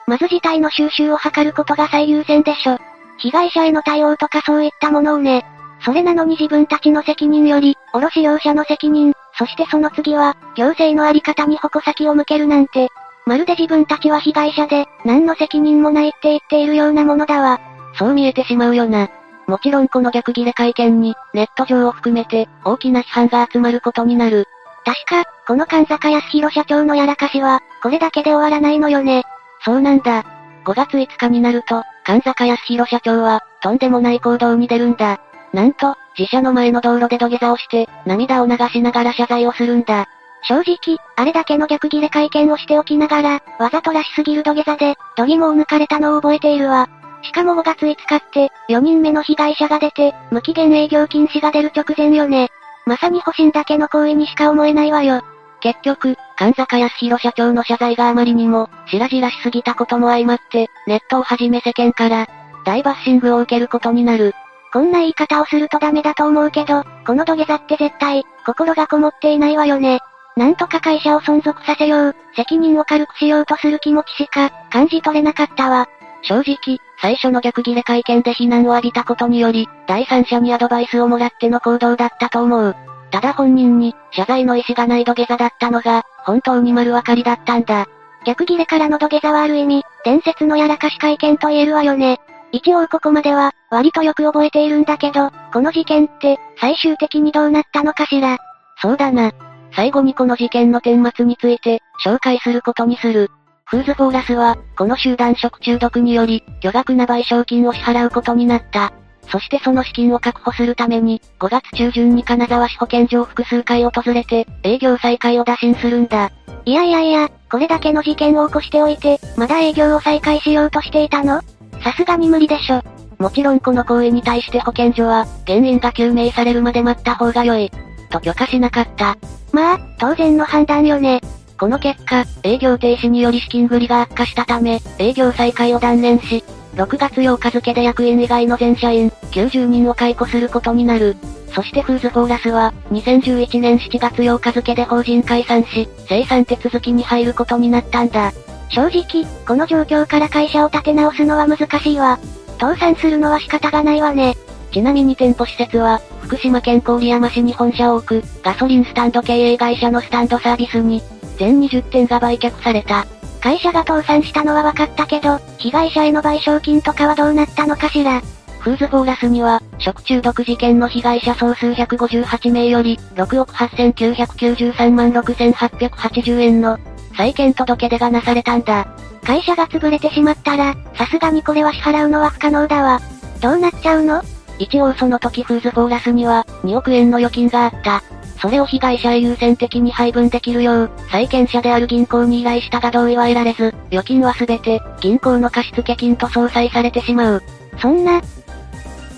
まず事態の収集を図ることが最優先でしょ。被害者への対応とかそういったものをね。それなのに自分たちの責任より、卸業者の責任、そしてその次は、行政のあり方に矛先を向けるなんて、まるで自分たちは被害者で、何の責任もないって言っているようなものだわ。そう見えてしまうよな。もちろんこの逆ギレ会見に、ネット上を含めて、大きな批判が集まることになる。確か、この神坂康弘社長のやらかしは、これだけで終わらないのよね。そうなんだ。5月5日になると、神坂康弘社長は、とんでもない行動に出るんだ。なんと、自社の前の道路で土下座をして、涙を流しながら謝罪をするんだ。正直、あれだけの逆ギレ会見をしておきながら、わざとらしすぎる土下座で、度肝を抜かれたのを覚えているわ。しかも5月5日って、4人目の被害者が出て、無期限営業禁止が出る直前よね。まさに保身だけの行為にしか思えないわよ。結局、神坂康弘社長の謝罪があまりにも、白々しすぎたことも相まって、ネットをはじめ世間から、大バッシングを受けることになる。こんな言い方をするとダメだと思うけど、この土下座って絶対、心がこもっていないわよね。なんとか会社を存続させよう、責任を軽くしようとする気持ちしか、感じ取れなかったわ。正直、最初の逆ギレ会見で非難を浴びたことにより、第三者にアドバイスをもらっての行動だったと思う。ただ本人に、謝罪の意思がない土下座だったのが、本当に丸分かりだったんだ。逆ギレからの土下座はある意味、伝説のやらかし会見と言えるわよね。一応ここまでは、割とよく覚えているんだけど、この事件って、最終的にどうなったのかしら。そうだな。最後にこの事件の顛末について、紹介することにする。フーズフォーラスは、この集団食中毒により、巨額な賠償金を支払うことになった。そしてその資金を確保するために、5月中旬に金沢市保健所を複数回訪れて、営業再開を打診するんだ。いやいやいや、これだけの事件を起こしておいて、まだ営業を再開しようとしていたの？さすがに無理でしょ。もちろんこの行為に対して保健所は、原因が究明されるまで待った方が良い。と許可しなかった。まあ、当然の判断よね。この結果、営業停止により資金繰りが悪化したため、営業再開を断念し、6月8日付で役員以外の全社員、90人を解雇することになる。そしてフーズフォーラスは、2011年7月8日付で法人解散し、生産手続きに入ることになったんだ。正直、この状況から会社を立て直すのは難しいわ。倒産するのは仕方がないわね。ちなみに店舗施設は、福島県郡山市に本社を置く、ガソリンスタンド経営会社のスタンドサービスに、全20店が売却された。会社が倒産したのは分かったけど、被害者への賠償金とかはどうなったのかしら。フーズフォーラスには、食中毒事件の被害者総数158名より、6億8993万6880円の、再建届出がなされたんだ。会社が潰れてしまったら、さすがにこれは支払うのは不可能だわ。どうなっちゃうの？一応その時フーズフォーラスには、2億円の預金があった。それを被害者へ優先的に配分できるよう、債権者である銀行に依頼したが同意は得られず、預金はすべて、銀行の貸付金と相殺されてしまう。そんな。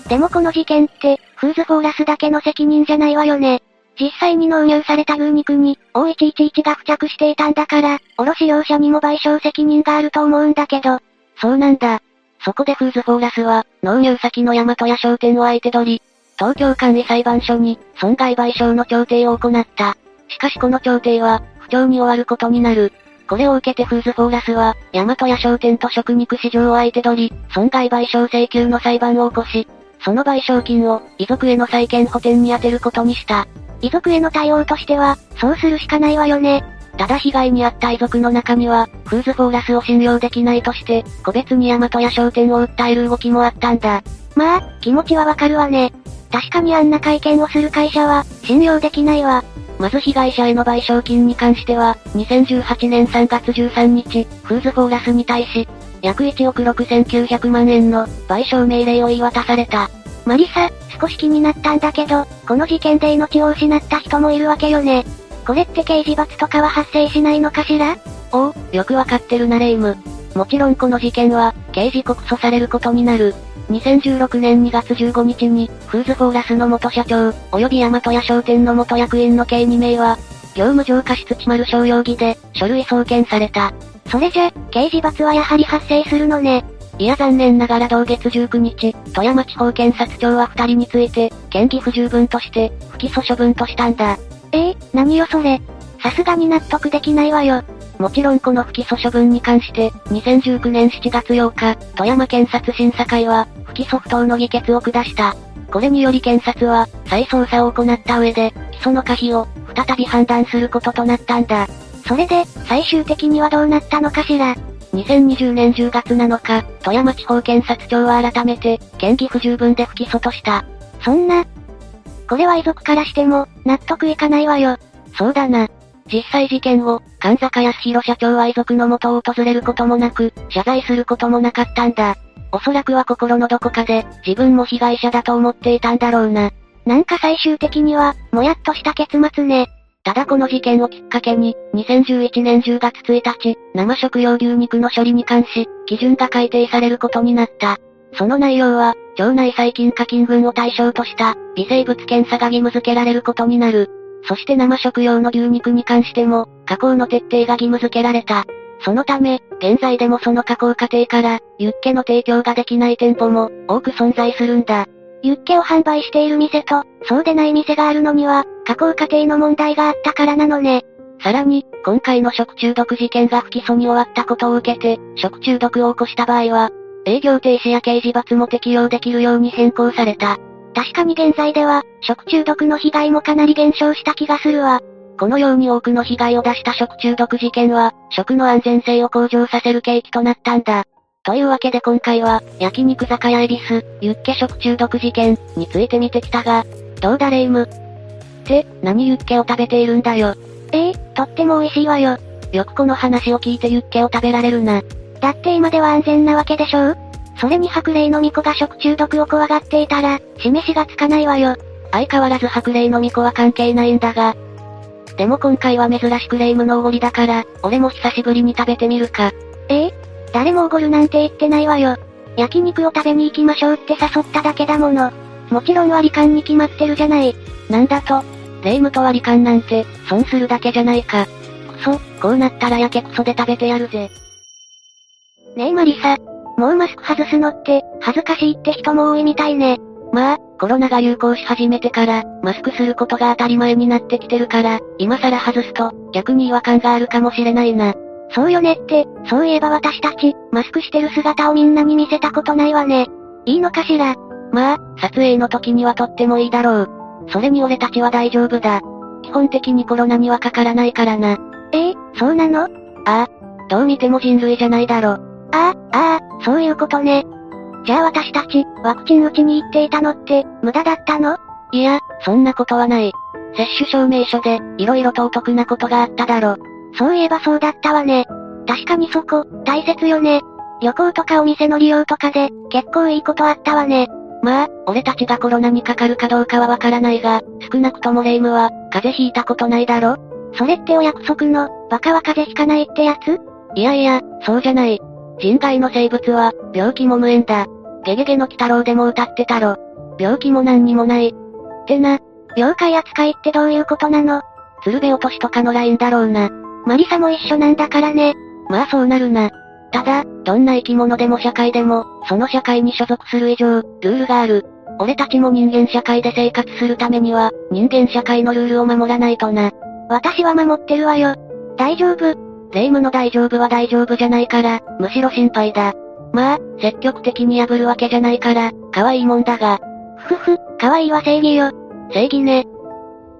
でもこの事件って、フーズフォーラスだけの責任じゃないわよね。実際に納入された牛肉に、O111 が付着していたんだから、卸業者にも賠償責任があると思うんだけど。そうなんだ。そこでフーズフォーラスは、納入先の大和屋商店を相手取り、東京管理裁判所に、損害賠償の調停を行った。しかしこの調停は、不調に終わることになる。これを受けてフーズフォーラスは、大和屋商店と食肉市場を相手取り、損害賠償請求の裁判を起こし、その賠償金を、遺族への債権補填に充てることにした。遺族への対応としては、そうするしかないわよね。ただ被害に遭った遺族の中には、フーズフォーラスを信用できないとして、個別に大和屋商店を訴える動きもあったんだ。まあ、気持ちはわかるわね。確かにあんな会見をする会社は、信用できないわ。まず被害者への賠償金に関しては、2018年3月13日、フーズフォーラスに対し、約1億6900万円の賠償命令を言い渡された。マリサ、少し気になったんだけど、この事件で命を失った人もいるわけよね。これって刑事罰とかは発生しないのかしら？おお、よくわかってるなレイム。もちろんこの事件は、刑事告訴されることになる。2016年2月15日に、フーズフォーラスの元社長、及び大和屋商店の元役員の計2名は、業務上過失致丸小容疑で、書類送検された。それじゃ、刑事罰はやはり発生するのね。いや残念ながら同月19日、富山地方検察庁は二人について、嫌疑不十分として、不起訴処分としたんだ。ええー、何よそれ。さすがに納得できないわよ。もちろんこの不起訴処分に関して、2019年7月8日、富山検察審査会は、不起訴不当の議決を下した。これにより検察は、再捜査を行った上で、起訴の可否を、再び判断することとなったんだ。それで、最終的にはどうなったのかしら。2020年10月7日、富山地方検察庁は改めて、嫌疑不十分で不起訴とした。そんな、これは遺族からしても、納得いかないわよ。そうだな。実際事件後、神坂康弘社長は遺族の元を訪れることもなく、謝罪することもなかったんだ。おそらくは心のどこかで、自分も被害者だと思っていたんだろうな。なんか最終的には、もやっとした結末ね。ただこの事件をきっかけに、2011年10月1日、生食用牛肉の処理に関し、基準が改定されることになった。その内容は、腸内細菌か菌群を対象とした、微生物検査が義務付けられることになる。そして生食用の牛肉に関しても、加工の徹底が義務付けられた。そのため、現在でもその加工過程から、ユッケの提供ができない店舗も、多く存在するんだ。ユッケを販売している店と、そうでない店があるのには、加工過程の問題があったからなのね。さらに、今回の食中毒事件が不起訴に終わったことを受けて、食中毒を起こした場合は、営業停止や刑事罰も適用できるように変更された。確かに現在では、食中毒の被害もかなり減少した気がするわ。このように多くの被害を出した食中毒事件は、食の安全性を向上させる契機となったんだ。というわけで今回は、焼肉酒屋恵比寿、ユッケ食中毒事件について見てきたが、どうだレイム？って、何ユッケを食べているんだよ。ええとっても美味しいわよ。よくこの話を聞いてユッケを食べられるな。だって今では安全なわけでしょう？それに白霊の巫女が食中毒を怖がっていたら、示しがつかないわよ。相変わらず白霊の巫女は関係ないんだが。でも今回は珍しくレイムのおごりだから、俺も久しぶりに食べてみるか。誰もおごるなんて言ってないわよ。焼肉を食べに行きましょうって誘っただけだもの。もちろん割り勘に決まってるじゃない。なんだと、レイムと割り勘なんて、損するだけじゃないか。くそ、こうなったらやけくそで食べてやるぜ。ねえマリサ。もうマスク外すのって、恥ずかしいって人も多いみたいね。まあ、コロナが流行し始めてから、マスクすることが当たり前になってきてるから、今更外すと、逆に違和感があるかもしれないな。そうよねって、そういえば私たち、マスクしてる姿をみんなに見せたことないわね。いいのかしら？まあ、撮影の時にはとってもいいだろう。それに俺たちは大丈夫だ。基本的にコロナにはかからないからな。ええそうなの？ああ。どう見ても人類じゃないだろ。ああ、ああ、そういうことね。じゃあ私たち、ワクチン打ちに行っていたのって、無駄だったの？いや、そんなことはない。接種証明書で、色々とお得なことがあっただろ。そういえばそうだったわね。確かにそこ、大切よね。旅行とかお店の利用とかで、結構いいことあったわね。まあ、俺たちがコロナにかかるかどうかはわからないが、少なくともレイムは、風邪ひいたことないだろ？それってお約束の、バカは風邪ひかないってやつ？いやいや、そうじゃない。人外の生物は、病気も無縁だ。ゲゲゲの鬼太郎でも歌ってたろ。病気も何にもない。ってな、妖怪扱いってどういうことなの？鶴瓶落としとかのラインだろうな。マリサも一緒なんだからね。まあそうなるな。ただ、どんな生き物でも社会でも、その社会に所属する以上、ルールがある。俺たちも人間社会で生活するためには、人間社会のルールを守らないとな。私は守ってるわよ。大丈夫。霊夢の大丈夫は大丈夫じゃないから、むしろ心配だ。まあ、積極的に破るわけじゃないから、可愛いもんだが。ふふ、可愛いは正義よ。正義ね。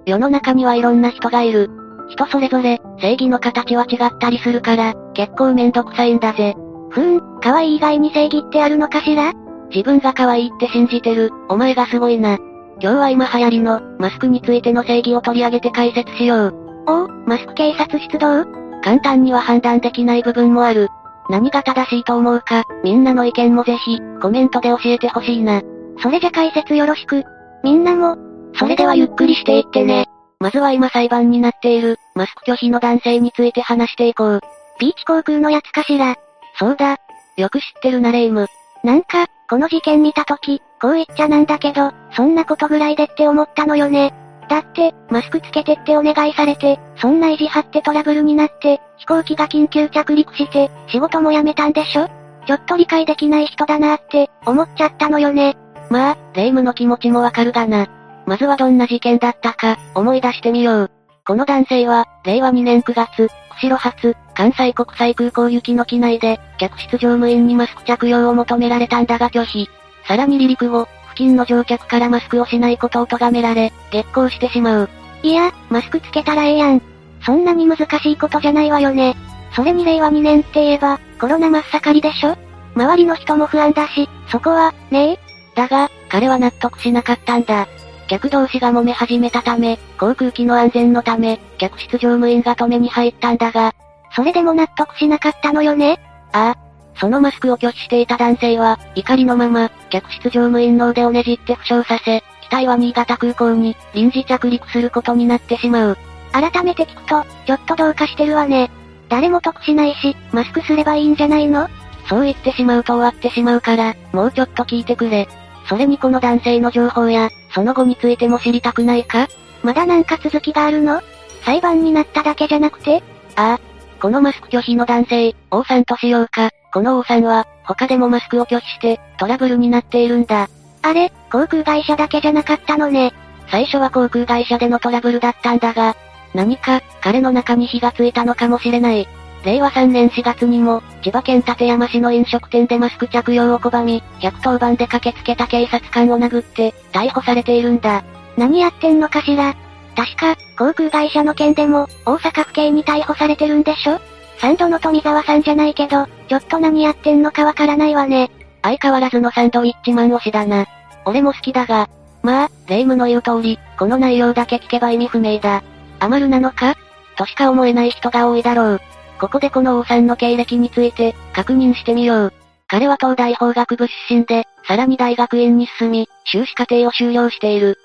世の中にはいろんな人がいる。人それぞれ、正義の形は違ったりするから、結構めんどくさいんだぜ。ふーん、可愛い以外に正義ってあるのかしら？自分が可愛いって信じてる、お前がすごいな。今日は今流行りの、マスクについての正義を取り上げて解説しよう。おお、マスク警察出動？簡単には判断できない部分もある。何が正しいと思うか、みんなの意見もぜひ、コメントで教えてほしいな。それじゃ解説よろしく。みんなも、それではゆっくりしていってね。まずは今裁判になっている、マスク拒否の男性について話していこう。ピーチ航空のやつかしら。そうだ。よく知ってるなレイム。なんか、この事件見たとき、こう言っちゃなんだけど、そんなことぐらいでって思ったのよね。だって、マスクつけてってお願いされて、そんな意地張ってトラブルになって、飛行機が緊急着陸して、仕事も辞めたんでしょ？ちょっと理解できない人だなって、思っちゃったのよね。まあ、レイムの気持ちもわかるがな。まずはどんな事件だったか、思い出してみよう。この男性は、令和2年9月、釧路発、関西国際空港行きの機内で、客室乗務員にマスク着用を求められたんだが拒否。さらに離陸後、付近の乗客からマスクをしないことを咎められ、激高してしまう。いや、マスクつけたらええやん。そんなに難しいことじゃないわよね。それに令和2年って言えば、コロナ真っ盛りでしょ？周りの人も不安だし、そこは、ねえだが、彼は納得しなかったんだ。客同士が揉め始めたため、航空機の安全のため、客室乗務員が止めに入ったんだが、それでも納得しなかったのよね？ああ。そのマスクを拒否していた男性は、怒りのまま、客室乗務員の腕をねじって負傷させ、機体は新潟空港に臨時着陸することになってしまう。改めて聞くと、ちょっとどうかしてるわね。誰も得しないし、マスクすればいいんじゃないの？そう言ってしまうと終わってしまうから、もうちょっと聞いてくれ。それにこの男性の情報や、その後についても知りたくないか？まだなんか続きがあるの？裁判になっただけじゃなくて？ああ。このマスク拒否の男性、王さんとしようか？この王さんは、他でもマスクを拒否して、トラブルになっているんだ。あれ、航空会社だけじゃなかったのね。最初は航空会社でのトラブルだったんだが、何か、彼の中に火がついたのかもしれない。令和3年4月にも、千葉県館山市の飲食店でマスク着用を拒み、110番で駆けつけた警察官を殴って、逮捕されているんだ。何やってんのかしら？確か、航空会社の件でも、大阪府警に逮捕されてるんでしょ？サンドの富澤さんじゃないけど、ちょっと何やってんのかわからないわね。相変わらずのサンドウィッチマン推しだな。俺も好きだが、まあ、霊夢の言う通り、この内容だけ聞けば意味不明だ。アマルなのか？としか思えない人が多いだろう。ここでこの王さんの経歴について、確認してみよう。彼は東大法学部出身で、さらに大学院に進み、修士課程を修了している。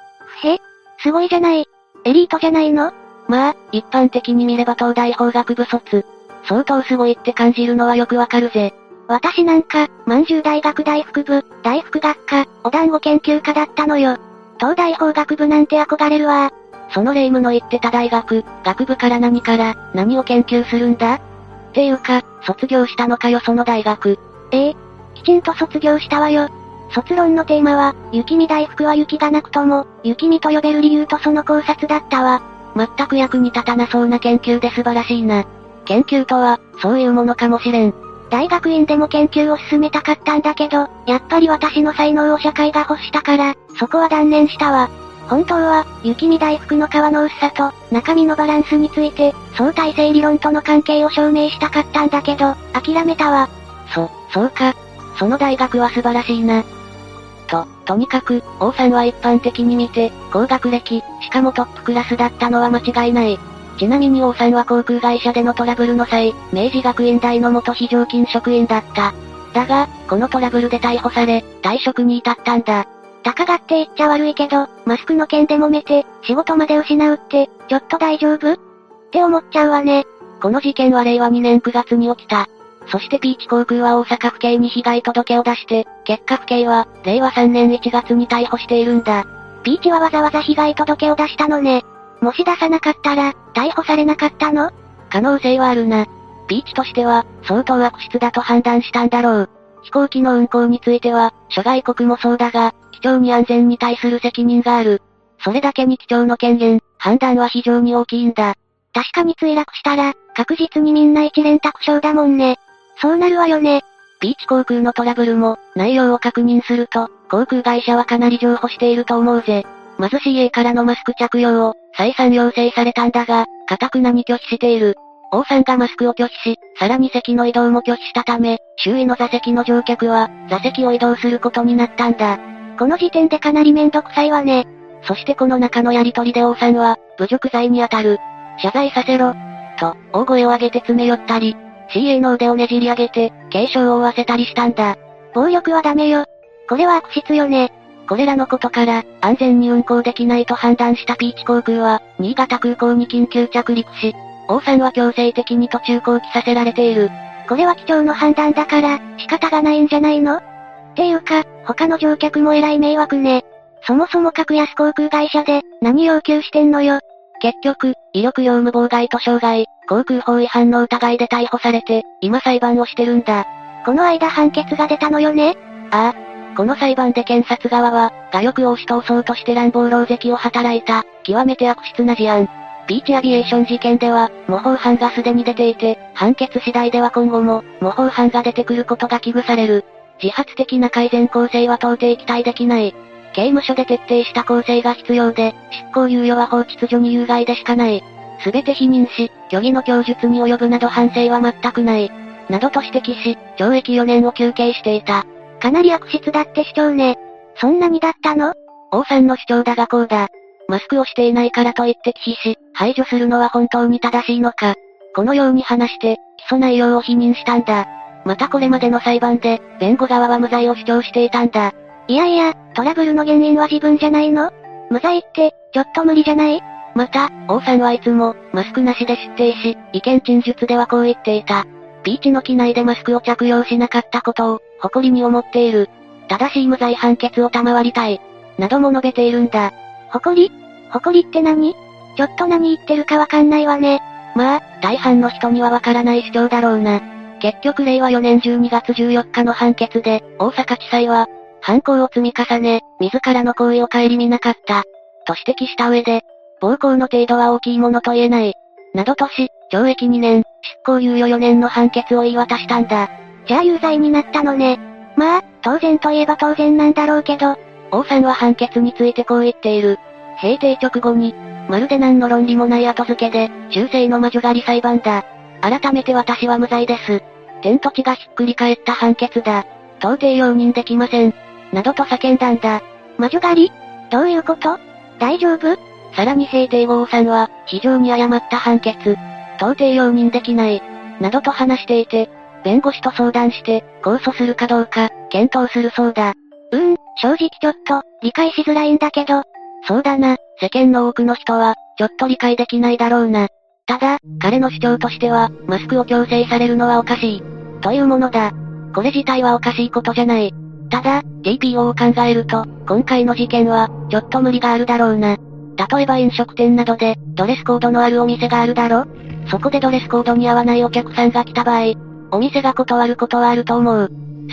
へすごいじゃない。エリートじゃないの？まあ、一般的に見れば東大法学部卒。相当すごいって感じるのはよくわかるぜ。私なんか、満州大学大福部、大福学科、お団子研究科だったのよ。東大法学部なんて憧れるわその霊夢の言ってた大学、学部から何から、何を研究するんだ？っていうか、卒業したのかよその大学。ええきちんと卒業したわよ。卒論のテーマは、雪見大福は雪がなくとも、雪見と呼べる理由とその考察だったわ。全く役に立たなそうな研究で素晴らしいな。研究とは、そういうものかもしれん。大学院でも研究を進めたかったんだけど、やっぱり私の才能を社会が欲したから、そこは断念したわ。本当は、雪見大福の皮の薄さと、中身のバランスについて、相対性理論との関係を証明したかったんだけど、諦めたわ。そ、そうか。その大学は素晴らしいな。と、とにかく、王さんは一般的に見て、高学歴、しかもトップクラスだったのは間違いない。ちなみに王さんは航空会社でのトラブルの際、明治学院大の元非常勤職員だった。だが、このトラブルで逮捕され、退職に至ったんだ。たかがって言っちゃ悪いけど、マスクの件で揉めて、仕事まで失うって、ちょっと大丈夫？って思っちゃうわね。この事件は令和2年9月に起きた。そしてピーチ航空は大阪府警に被害届を出して、結果府警は、令和3年1月に逮捕しているんだ。ピーチはわざわざ被害届を出したのね。もし出さなかったら、逮捕されなかったの？可能性はあるな。ピーチとしては、相当悪質だと判断したんだろう。飛行機の運航については、諸外国もそうだが、機長に安全に対する責任がある。それだけに機長の権限、判断は非常に大きいんだ。確かに墜落したら、確実にみんな一連卓勝だもんね。そうなるわよね。ピーチ航空のトラブルも、内容を確認すると、航空会社はかなり譲歩していると思うぜ。まず CA からのマスク着用を、再三要請されたんだが、固くなに拒否している。王さんがマスクを拒否し、さらに席の移動も拒否したため、周囲の座席の乗客は、座席を移動することになったんだ。この時点でかなりめんどくさいわね。そしてこの中のやりとりで王さんは、侮辱罪に当たる。謝罪させろ。と、大声を上げて詰め寄ったり、CA の腕をねじり上げて、軽傷を負わせたりしたんだ。暴力はダメよ。これは悪質よね。これらのことから、安全に運航できないと判断したピーチ航空は、新潟空港に緊急着陸し、王さんは強制的に途中降機させられている。これは機長の判断だから、仕方がないんじゃないの？っていうか、他の乗客も偉い迷惑ね。そもそも格安航空会社で、何要求してんのよ？結局、威力業務妨害と傷害、航空法違反の疑いで逮捕されて、今裁判をしてるんだ。この間判決が出たのよね？ああ。この裁判で検察側は、画力を押し通そうとして乱暴狼藉を働いた、極めて悪質な事案。ピーチアビエーション事件では、模倣犯がすでに出ていて、判決次第では今後も、模倣犯が出てくることが危惧される。自発的な改善構成は到底期待できない。刑務所で徹底した構成が必要で、執行猶予は法秩序に有害でしかない。すべて否認し、虚偽の供述に及ぶなど反省は全くない。などと指摘し、懲役4年を求刑していた。かなり悪質だって主張ね。そんなにだったの？王さんの主張だがこうだ。マスクをしていないからといって忌避し、排除するのは本当に正しいのか。このように話して、起訴内容を否認したんだ。またこれまでの裁判で、弁護側は無罪を主張していたんだ。いやいや、トラブルの原因は自分じゃないの？無罪って、ちょっと無理じゃない？また、王さんはいつも、マスクなしで出廷し、意見陳述ではこう言っていた。ピーチの機内でマスクを着用しなかったことを、誇りに思っている。正しい無罪判決を賜りたい。なども述べているんだ。誇り？誇りって何？ちょっと何言ってるかわかんないわね。まあ、大半の人にはわからない主張だろうな。結局令和4年12月14日の判決で、大阪地裁は、犯行を積み重ね、自らの行為を顧みなかった。と指摘した上で、暴行の程度は大きいものと言えない。などとし、懲役2年、執行猶予4年の判決を言い渡したんだ。じゃあ有罪になったのね。まあ、当然といえば当然なんだろうけど。王さんは判決についてこう言っている。閉廷直後に、まるで何の論理もない後付けで、修正の魔女狩り裁判だ。改めて私は無罪です。天と地がひっくり返った判決だ。到底容認できません。などと叫んだんだ。魔女狩り？どういうこと？大丈夫？さらに平定王さんは、非常に誤った判決。到底容認できない。などと話していて、弁護士と相談して、控訴するかどうか、検討するそうだ。うーん、正直ちょっと、理解しづらいんだけど。そうだな、世間の多くの人は、ちょっと理解できないだろうな。ただ、彼の主張としては、マスクを強制されるのはおかしい。というものだ。これ自体はおかしいことじゃない。ただ、TPO を考えると、今回の事件は、ちょっと無理があるだろうな。例えば飲食店などで、ドレスコードのあるお店があるだろ？そこでドレスコードに合わないお客さんが来た場合、お店が断ることはあると思う。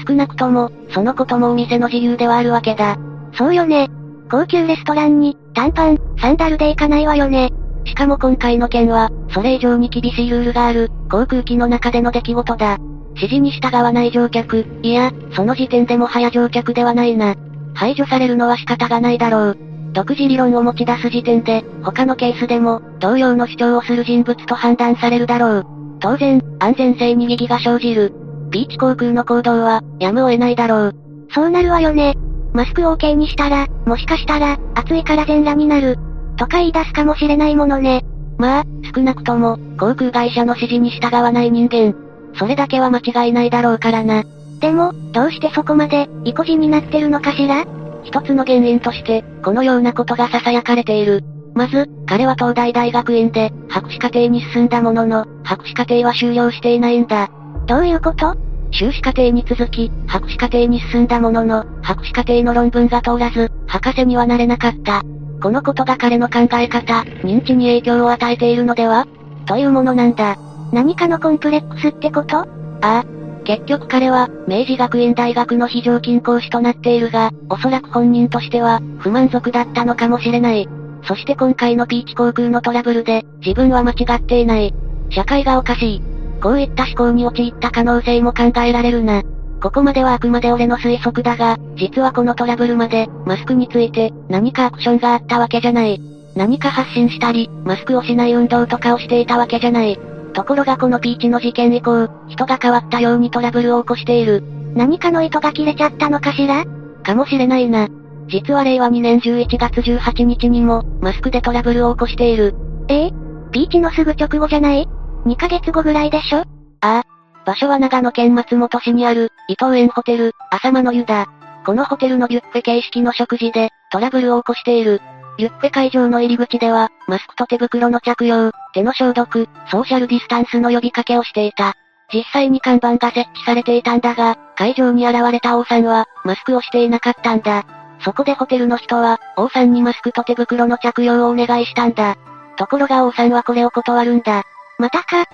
少なくとも、そのこともお店の自由ではあるわけだ。そうよね。高級レストランに、短パン、サンダルで行かないわよね。しかも今回の件は、それ以上に厳しいルールがある、航空機の中での出来事だ。指示に従わない乗客、いや、その時点でも早乗客ではないな。排除されるのは仕方がないだろう。独自理論を持ち出す時点で、他のケースでも、同様の主張をする人物と判断されるだろう。当然、安全性に疑義が生じる。ピーチ航空の行動は、やむを得ないだろう。そうなるわよね。マスクを OK にしたら、もしかしたら、暑いから全裸になる。とか言い出すかもしれないものね。まあ、少なくとも、航空会社の指示に従わない人間。それだけは間違いないだろうからな。でも、どうしてそこまで、意固地になってるのかしら？一つの原因として、このようなことが囁かれている。まず、彼は東大大学院で、博士課程に進んだものの、博士課程は修了していないんだ。どういうこと？修士課程に続き、博士課程に進んだものの、博士課程の論文が通らず、博士にはなれなかった。このことが彼の考え方、認知に影響を与えているのでは？というものなんだ。何かのコンプレックスってこと？ああ。結局彼は、明治学院大学の非常勤講師となっているが、おそらく本人としては、不満足だったのかもしれない。そして今回のピーチ航空のトラブルで、自分は間違っていない。社会がおかしい。こういった思考に陥った可能性も考えられるな。ここまではあくまで俺の推測だが、実はこのトラブルまで、マスクについて、何かアクションがあったわけじゃない。何か発信したり、マスクをしない運動とかをしていたわけじゃない。ところがこのピーチの事件以降、人が変わったようにトラブルを起こしている。何かの糸が切れちゃったのかしら？かもしれないな。実は令和2年11月18日にも、マスクでトラブルを起こしている。ええ？ピーチのすぐ直後じゃない？?2 ヶ月後ぐらいでしょ？ああ。場所は長野県松本市にある、伊藤園ホテル、浅間の湯だ。このホテルのビュッフェ形式の食事で、トラブルを起こしている。ビュッフェ会場の入り口では、マスクと手袋の着用、手の消毒、ソーシャルディスタンスの呼びかけをしていた。実際に看板が設置されていたんだが、会場に現れた王さんは、マスクをしていなかったんだ。そこでホテルの人は、王さんにマスクと手袋の着用をお願いしたんだ。ところが王さんはこれを断るんだ。またか。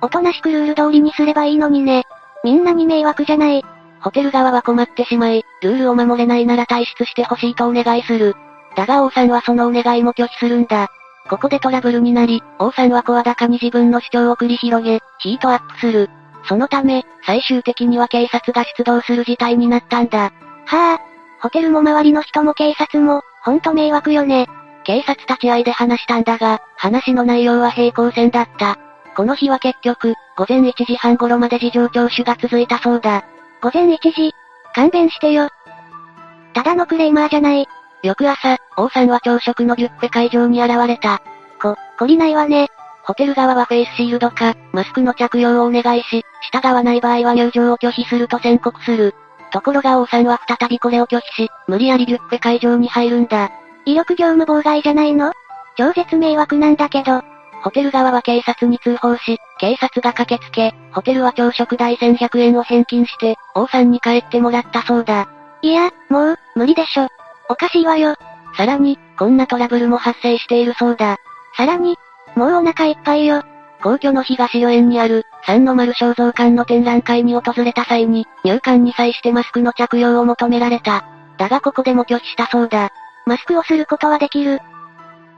おとなしくルール通りにすればいいのにね。みんなに迷惑じゃない。ホテル側は困ってしまい、ルールを守れないなら退出してほしいとお願いする。だが王さんはそのお願いも拒否するんだ。ここでトラブルになり、王さんは声高に自分の主張を繰り広げ、ヒートアップする。そのため、最終的には警察が出動する事態になったんだ。はあ、ホテルも周りの人も警察も、ほんと迷惑よね。警察立ち会いで話したんだが、話の内容は平行線だった。この日は結局、午前1時半頃まで事情聴取が続いたそうだ。午前1時勘弁してよ。ただのクレーマーじゃない。翌朝、王さんは朝食のビュッフェ会場に現れた。こ、懲りないわね。ホテル側はフェイスシールドか、マスクの着用をお願いし、従わない場合は入場を拒否すると宣告する。ところが王さんは再びこれを拒否し、無理やりビュッフェ会場に入るんだ。威力業務妨害じゃないの？超絶迷惑なんだけど。ホテル側は警察に通報し、警察が駆けつけ、ホテルは朝食代1100円を返金して、王さんに帰ってもらったそうだ。いや、もう、無理でしょ。おかしいわよ。さらに、こんなトラブルも発生しているそうだ。さらに、もうお腹いっぱいよ。皇居の東御苑にある、三の丸肖像館の展覧会に訪れた際に、入館に際してマスクの着用を求められた。だがここでも拒否したそうだ。マスクをすることはできる。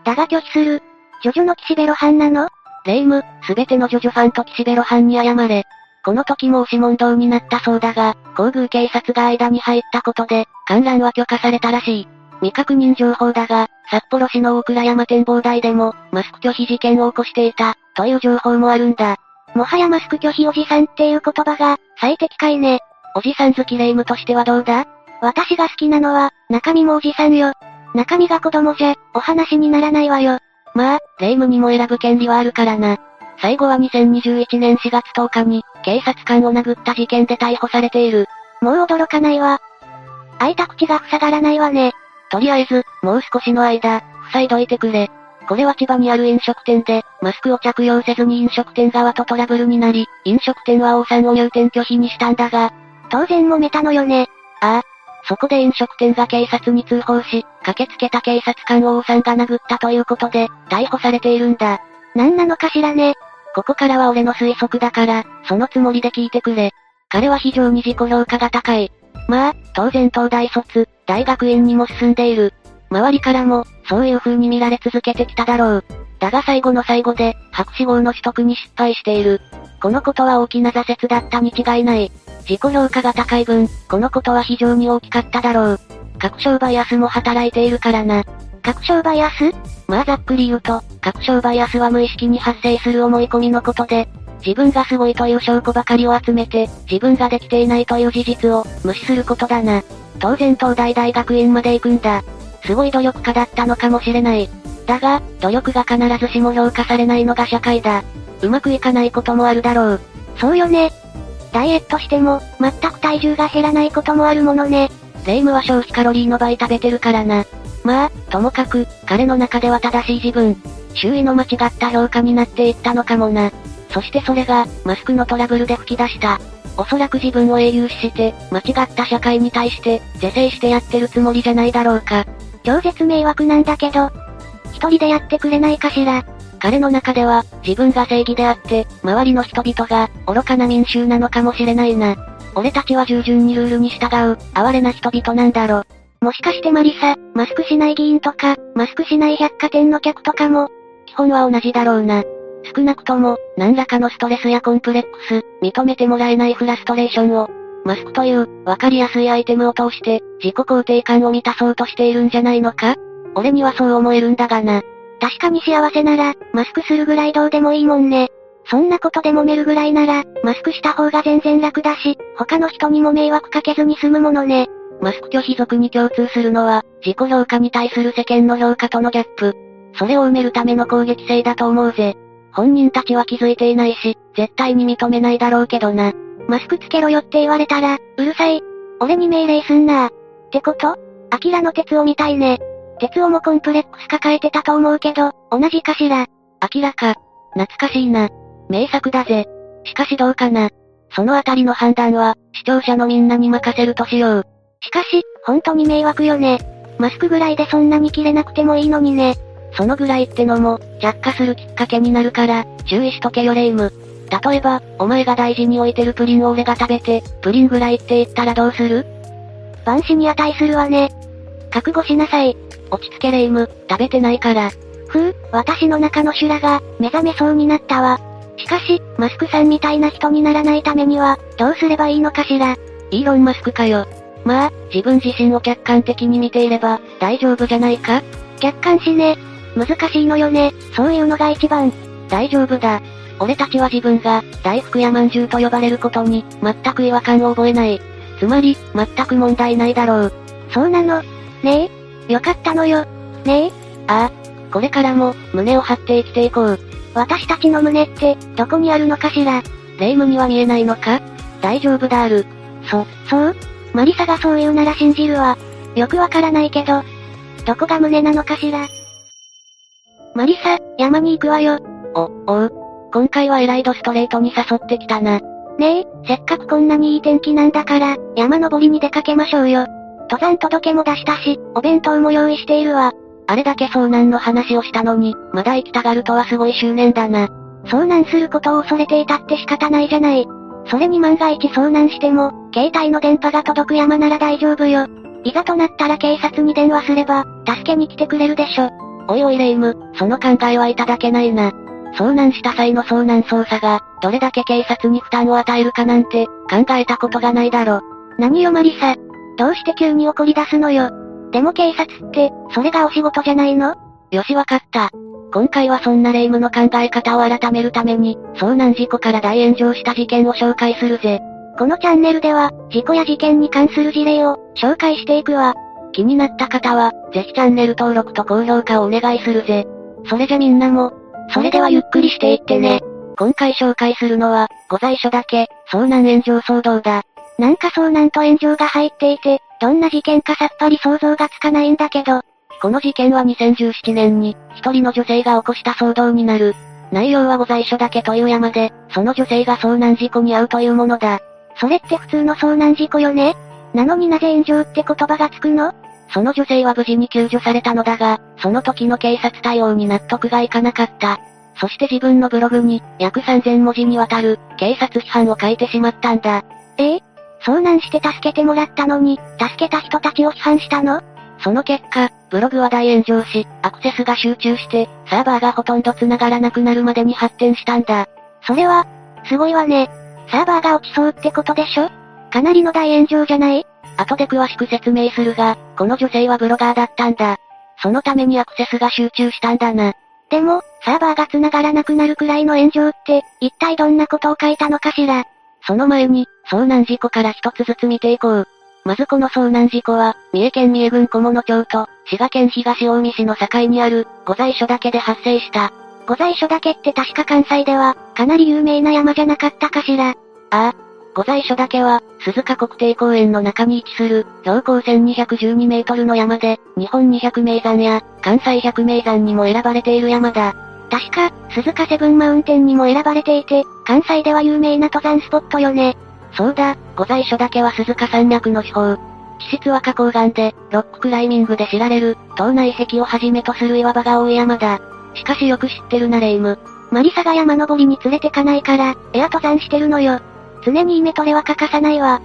だが拒否する。ジョジョの岸辺露伴なの？レイム、すべてのジョジョファンと岸辺露伴に謝れ。この時も押し問答になったそうだが、皇宮警察が間に入ったことで、観覧は許可されたらしい。未確認情報だが、札幌市の大倉山展望台でも、マスク拒否事件を起こしていた、という情報もあるんだ。もはやマスク拒否おじさんっていう言葉が、最適解ね。おじさん好きレイムとしてはどうだ？私が好きなのは、中身もおじさんよ。中身が子供じゃ、お話にならないわよ。まあ、レイムにも選ぶ権利はあるからな。最後は2021年4月10日に、警察官を殴った事件で逮捕されている。もう驚かないわ。開いた口が塞がらないわね。とりあえず、もう少しの間、塞いどいてくれ。これは千葉にある飲食店で、マスクを着用せずに飲食店側とトラブルになり、飲食店は王さんを入店拒否にしたんだが、当然揉めたのよね。ああ。そこで飲食店が警察に通報し、駆けつけた警察官を王さんが殴ったということで、逮捕されているんだ。何なのかしらね。ここからは俺の推測だから、そのつもりで聞いてくれ。彼は非常に自己評価が高い。まあ、当然東大卒、大学院にも進んでいる。周りからも、そういう風に見られ続けてきただろう。だが最後の最後で、博士号の取得に失敗している。このことは大きな挫折だったに違いない。自己評価が高い分、このことは非常に大きかっただろう。確証バイアスも働いているからな。確証バイアス？まあざっくり言うと、確証バイアスは無意識に発生する思い込みのことで、自分がすごいという証拠ばかりを集めて、自分ができていないという事実を無視することだな。当然東大大学院まで行くんだ。すごい努力家だったのかもしれない。だが、努力が必ずしも評価されないのが社会だ。うまくいかないこともあるだろう。そうよね。ダイエットしても、全く体重が減らないこともあるものね。レイムは消費カロリーの倍食べてるからな。まあ、ともかく、彼の中では正しい自分。周囲の間違った評価になっていったのかもな。そしてそれが、マスクのトラブルで吹き出した。おそらく自分を英雄視して、間違った社会に対して、是正してやってるつもりじゃないだろうか。超絶迷惑なんだけど、一人でやってくれないかしら。彼の中では、自分が正義であって、周りの人々が、愚かな民衆なのかもしれないな。俺たちは従順にルールに従う、哀れな人々なんだろ。もしかしてマリサ、マスクしない議員とか、マスクしない百貨店の客とかも、基本は同じだろうな。少なくとも、何らかのストレスやコンプレックス、認めてもらえないフラストレーションを、マスクという、わかりやすいアイテムを通して、自己肯定感を満たそうとしているんじゃないのか？俺にはそう思えるんだがな。確かに幸せなら、マスクするぐらいどうでもいいもんね。そんなことで揉めるぐらいなら、マスクした方が全然楽だし、他の人にも迷惑かけずに済むものね。マスク拒否族に共通するのは、自己評価に対する世間の評価とのギャップ。それを埋めるための攻撃性だと思うぜ。本人たちは気づいていないし、絶対に認めないだろうけどな。マスクつけろよって言われたら、うるさい。俺に命令すんなってこと？アキラの鉄を見たいね。鉄をもコンプレックス抱えてたと思うけど、同じかしら？アキラか。懐かしいな。名作だぜ。しかしどうかな。そのあたりの判断は、視聴者のみんなに任せるとしよう。しかし、本当に迷惑よね。マスクぐらいでそんなに切れなくてもいいのにね。そのぐらいってのも、着火するきっかけになるから、注意しとけよレイム。例えば、お前が大事に置いてるプリンを俺が食べて、プリンぐらいって言ったらどうする？万死に値するわね。覚悟しなさい。落ち着けレイム、食べてないから。ふう、私の中の修羅が、目覚めそうになったわ。しかし、マスクさんみたいな人にならないためには、どうすればいいのかしら。イーロンマスクかよ。まあ、自分自身を客観的に見ていれば、大丈夫じゃないか？客観視ね。難しいのよね、そういうのが一番。大丈夫だ。俺たちは自分が、大福や饅頭と呼ばれることに、全く違和感を覚えない。つまり、全く問題ないだろう。そうなのねえよかったのよ。ねえああ。これからも、胸を張って生きていこう。私たちの胸って、どこにあるのかしら霊夢には見えないのか？大丈夫だある。そ、そう？マリサがそう言うなら信じるわ。よくわからないけど、どこが胸なのかしらマリサ、山に行くわよ。お、おう。今回はエライドストレートに誘ってきたな。ねえ、せっかくこんなにいい天気なんだから、山登りに出かけましょうよ。登山届も出したし、お弁当も用意しているわ。あれだけ遭難の話をしたのに、まだ生きたがるとはすごい執念だな。遭難することを恐れていたって仕方ないじゃない。それに万が一遭難しても、携帯の電波が届く山なら大丈夫よ。いざとなったら警察に電話すれば、助けに来てくれるでしょ。おいおいレイム、その考えはいただけないな。遭難した際の遭難捜査が、どれだけ警察に負担を与えるかなんて、考えたことがないだろ。何よマリサ。どうして急に怒り出すのよ。でも警察って、それがお仕事じゃないの？よしわかった。今回はそんなレイムの考え方を改めるために、遭難事故から大炎上した事件を紹介するぜ。このチャンネルでは、事故や事件に関する事例を、紹介していくわ。気になった方は、ぜひチャンネル登録と高評価をお願いするぜ。それじゃみんなも、それではゆっくりしていってね。今回紹介するのは、ご在所だけ、遭難炎上騒動だ。なんか遭難と炎上が入っていて、どんな事件かさっぱり想像がつかないんだけど。この事件は2017年に、一人の女性が起こした騒動になる。内容はご在所だけという山で、その女性が遭難事故に遭うというものだ。それって普通の遭難事故よね？なのになぜ炎上って言葉がつくの？その女性は無事に救助されたのだが、その時の警察対応に納得がいかなかった。そして自分のブログに、約3000文字にわたる、警察批判を書いてしまったんだ。ええ？遭難して助けてもらったのに、助けた人たちを批判したの？その結果、ブログは大炎上し、アクセスが集中して、サーバーがほとんど繋がらなくなるまでに発展したんだ。それは、すごいわね。サーバーが落ちそうってことでしょ？かなりの大炎上じゃない？後で詳しく説明するが、この女性はブロガーだったんだ。そのためにアクセスが集中したんだな。でも、サーバーが繋がらなくなるくらいの炎上って、一体どんなことを書いたのかしら？その前に、遭難事故から一つずつ見ていこう。まずこの遭難事故は、三重県三重郡小物町と、滋賀県東近江市の境にある、御在所岳で発生した。御在所岳って確か関西では、かなり有名な山じゃなかったかしら。ああ。御在所岳は、鈴鹿国定公園の中に位置する、標高1212メートルの山で、日本200名山や、関西100名山にも選ばれている山だ。確か、鈴鹿セブンマウンテンにも選ばれていて、関西では有名な登山スポットよね。そうだ、御在所だけは鈴鹿山脈の地方。地質は花崗岩で、ロッククライミングで知られる、島内壁をはじめとする岩場が多い山だ。しかしよく知ってるなレイム。マリサが山登りに連れてかないから、エア登山してるのよ。常にイメトレは欠かさないわ。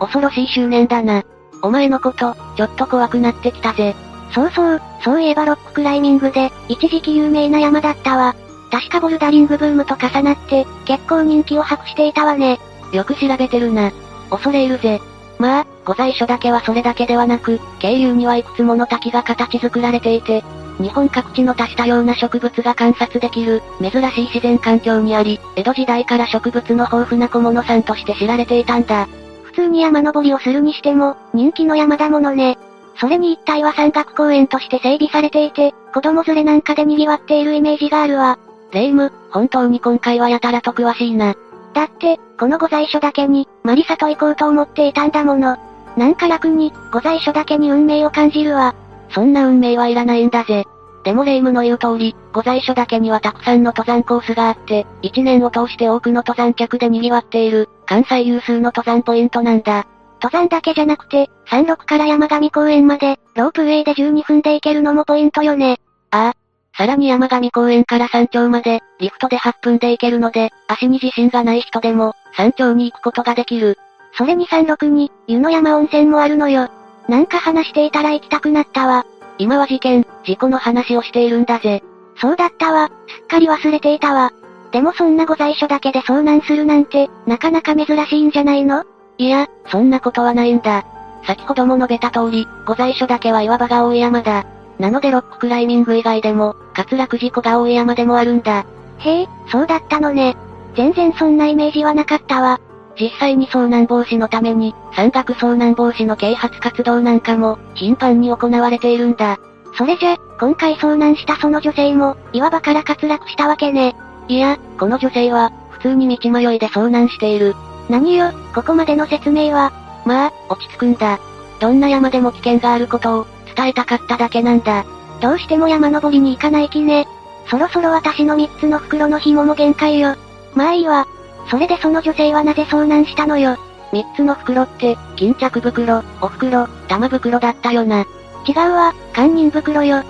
恐ろしい執念だな。お前のこと、ちょっと怖くなってきたぜ。そうそう、そういえばロッククライミングで、一時期有名な山だったわ。確かボルダリングブームと重なって、結構人気を博していたわね。よく調べてるな。恐れ入るぜ。まあ、御在所だけはそれだけではなく、渓流にはいくつもの滝が形作られていて、日本各地の多種多様な植物が観察できる、珍しい自然環境にあり、江戸時代から植物の豊富な小物さんとして知られていたんだ。普通に山登りをするにしても、人気の山だものね。それに一帯は山岳公園として整備されていて、子供連れなんかで賑わっているイメージがあるわ。レイム、本当に今回はやたらと詳しいな。だって、この御在所だけに、マリサと行こうと思っていたんだもの。なんか楽に、御在所だけに運命を感じるわ。そんな運命はいらないんだぜ。でもレイムの言う通り、御在所だけにはたくさんの登山コースがあって、一年を通して多くの登山客で賑わっている、関西有数の登山ポイントなんだ。登山だけじゃなくて、山麓から山上公園まで、ロープウェイで12分で行けるのもポイントよね。ああ、さらに山上公園から山頂まで、リフトで8分で行けるので、足に自信がない人でも、山頂に行くことができる。それに山麓に、湯の山温泉もあるのよ。なんか話していたら行きたくなったわ。今は事件、事故の話をしているんだぜ。そうだったわ、すっかり忘れていたわ。でもそんな御在所だけで遭難するなんて、なかなか珍しいんじゃないの？いや、そんなことはないんだ。先ほども述べた通り、御在所だけは岩場が多い山だ。なのでロッククライミング以外でも、滑落事故が多い山でもあるんだ。へえ、そうだったのね。全然そんなイメージはなかったわ。実際に遭難防止のために、山岳遭難防止の啓発活動なんかも、頻繁に行われているんだ。それじゃ、今回遭難したその女性も、岩場から滑落したわけね。いや、この女性は、普通に道迷いで遭難している。何よ、ここまでの説明は。まあ、落ち着くんだ。どんな山でも危険があることを、伝えたかっただけなんだ。どうしても山登りに行かない気ね。そろそろ私の3つの袋の紐も限界よ。まあいいわ。それでその女性はなぜ遭難したのよ。3つの袋って、巾着袋、お袋、玉袋だったよな。違うわ、堪忍袋よ。知っ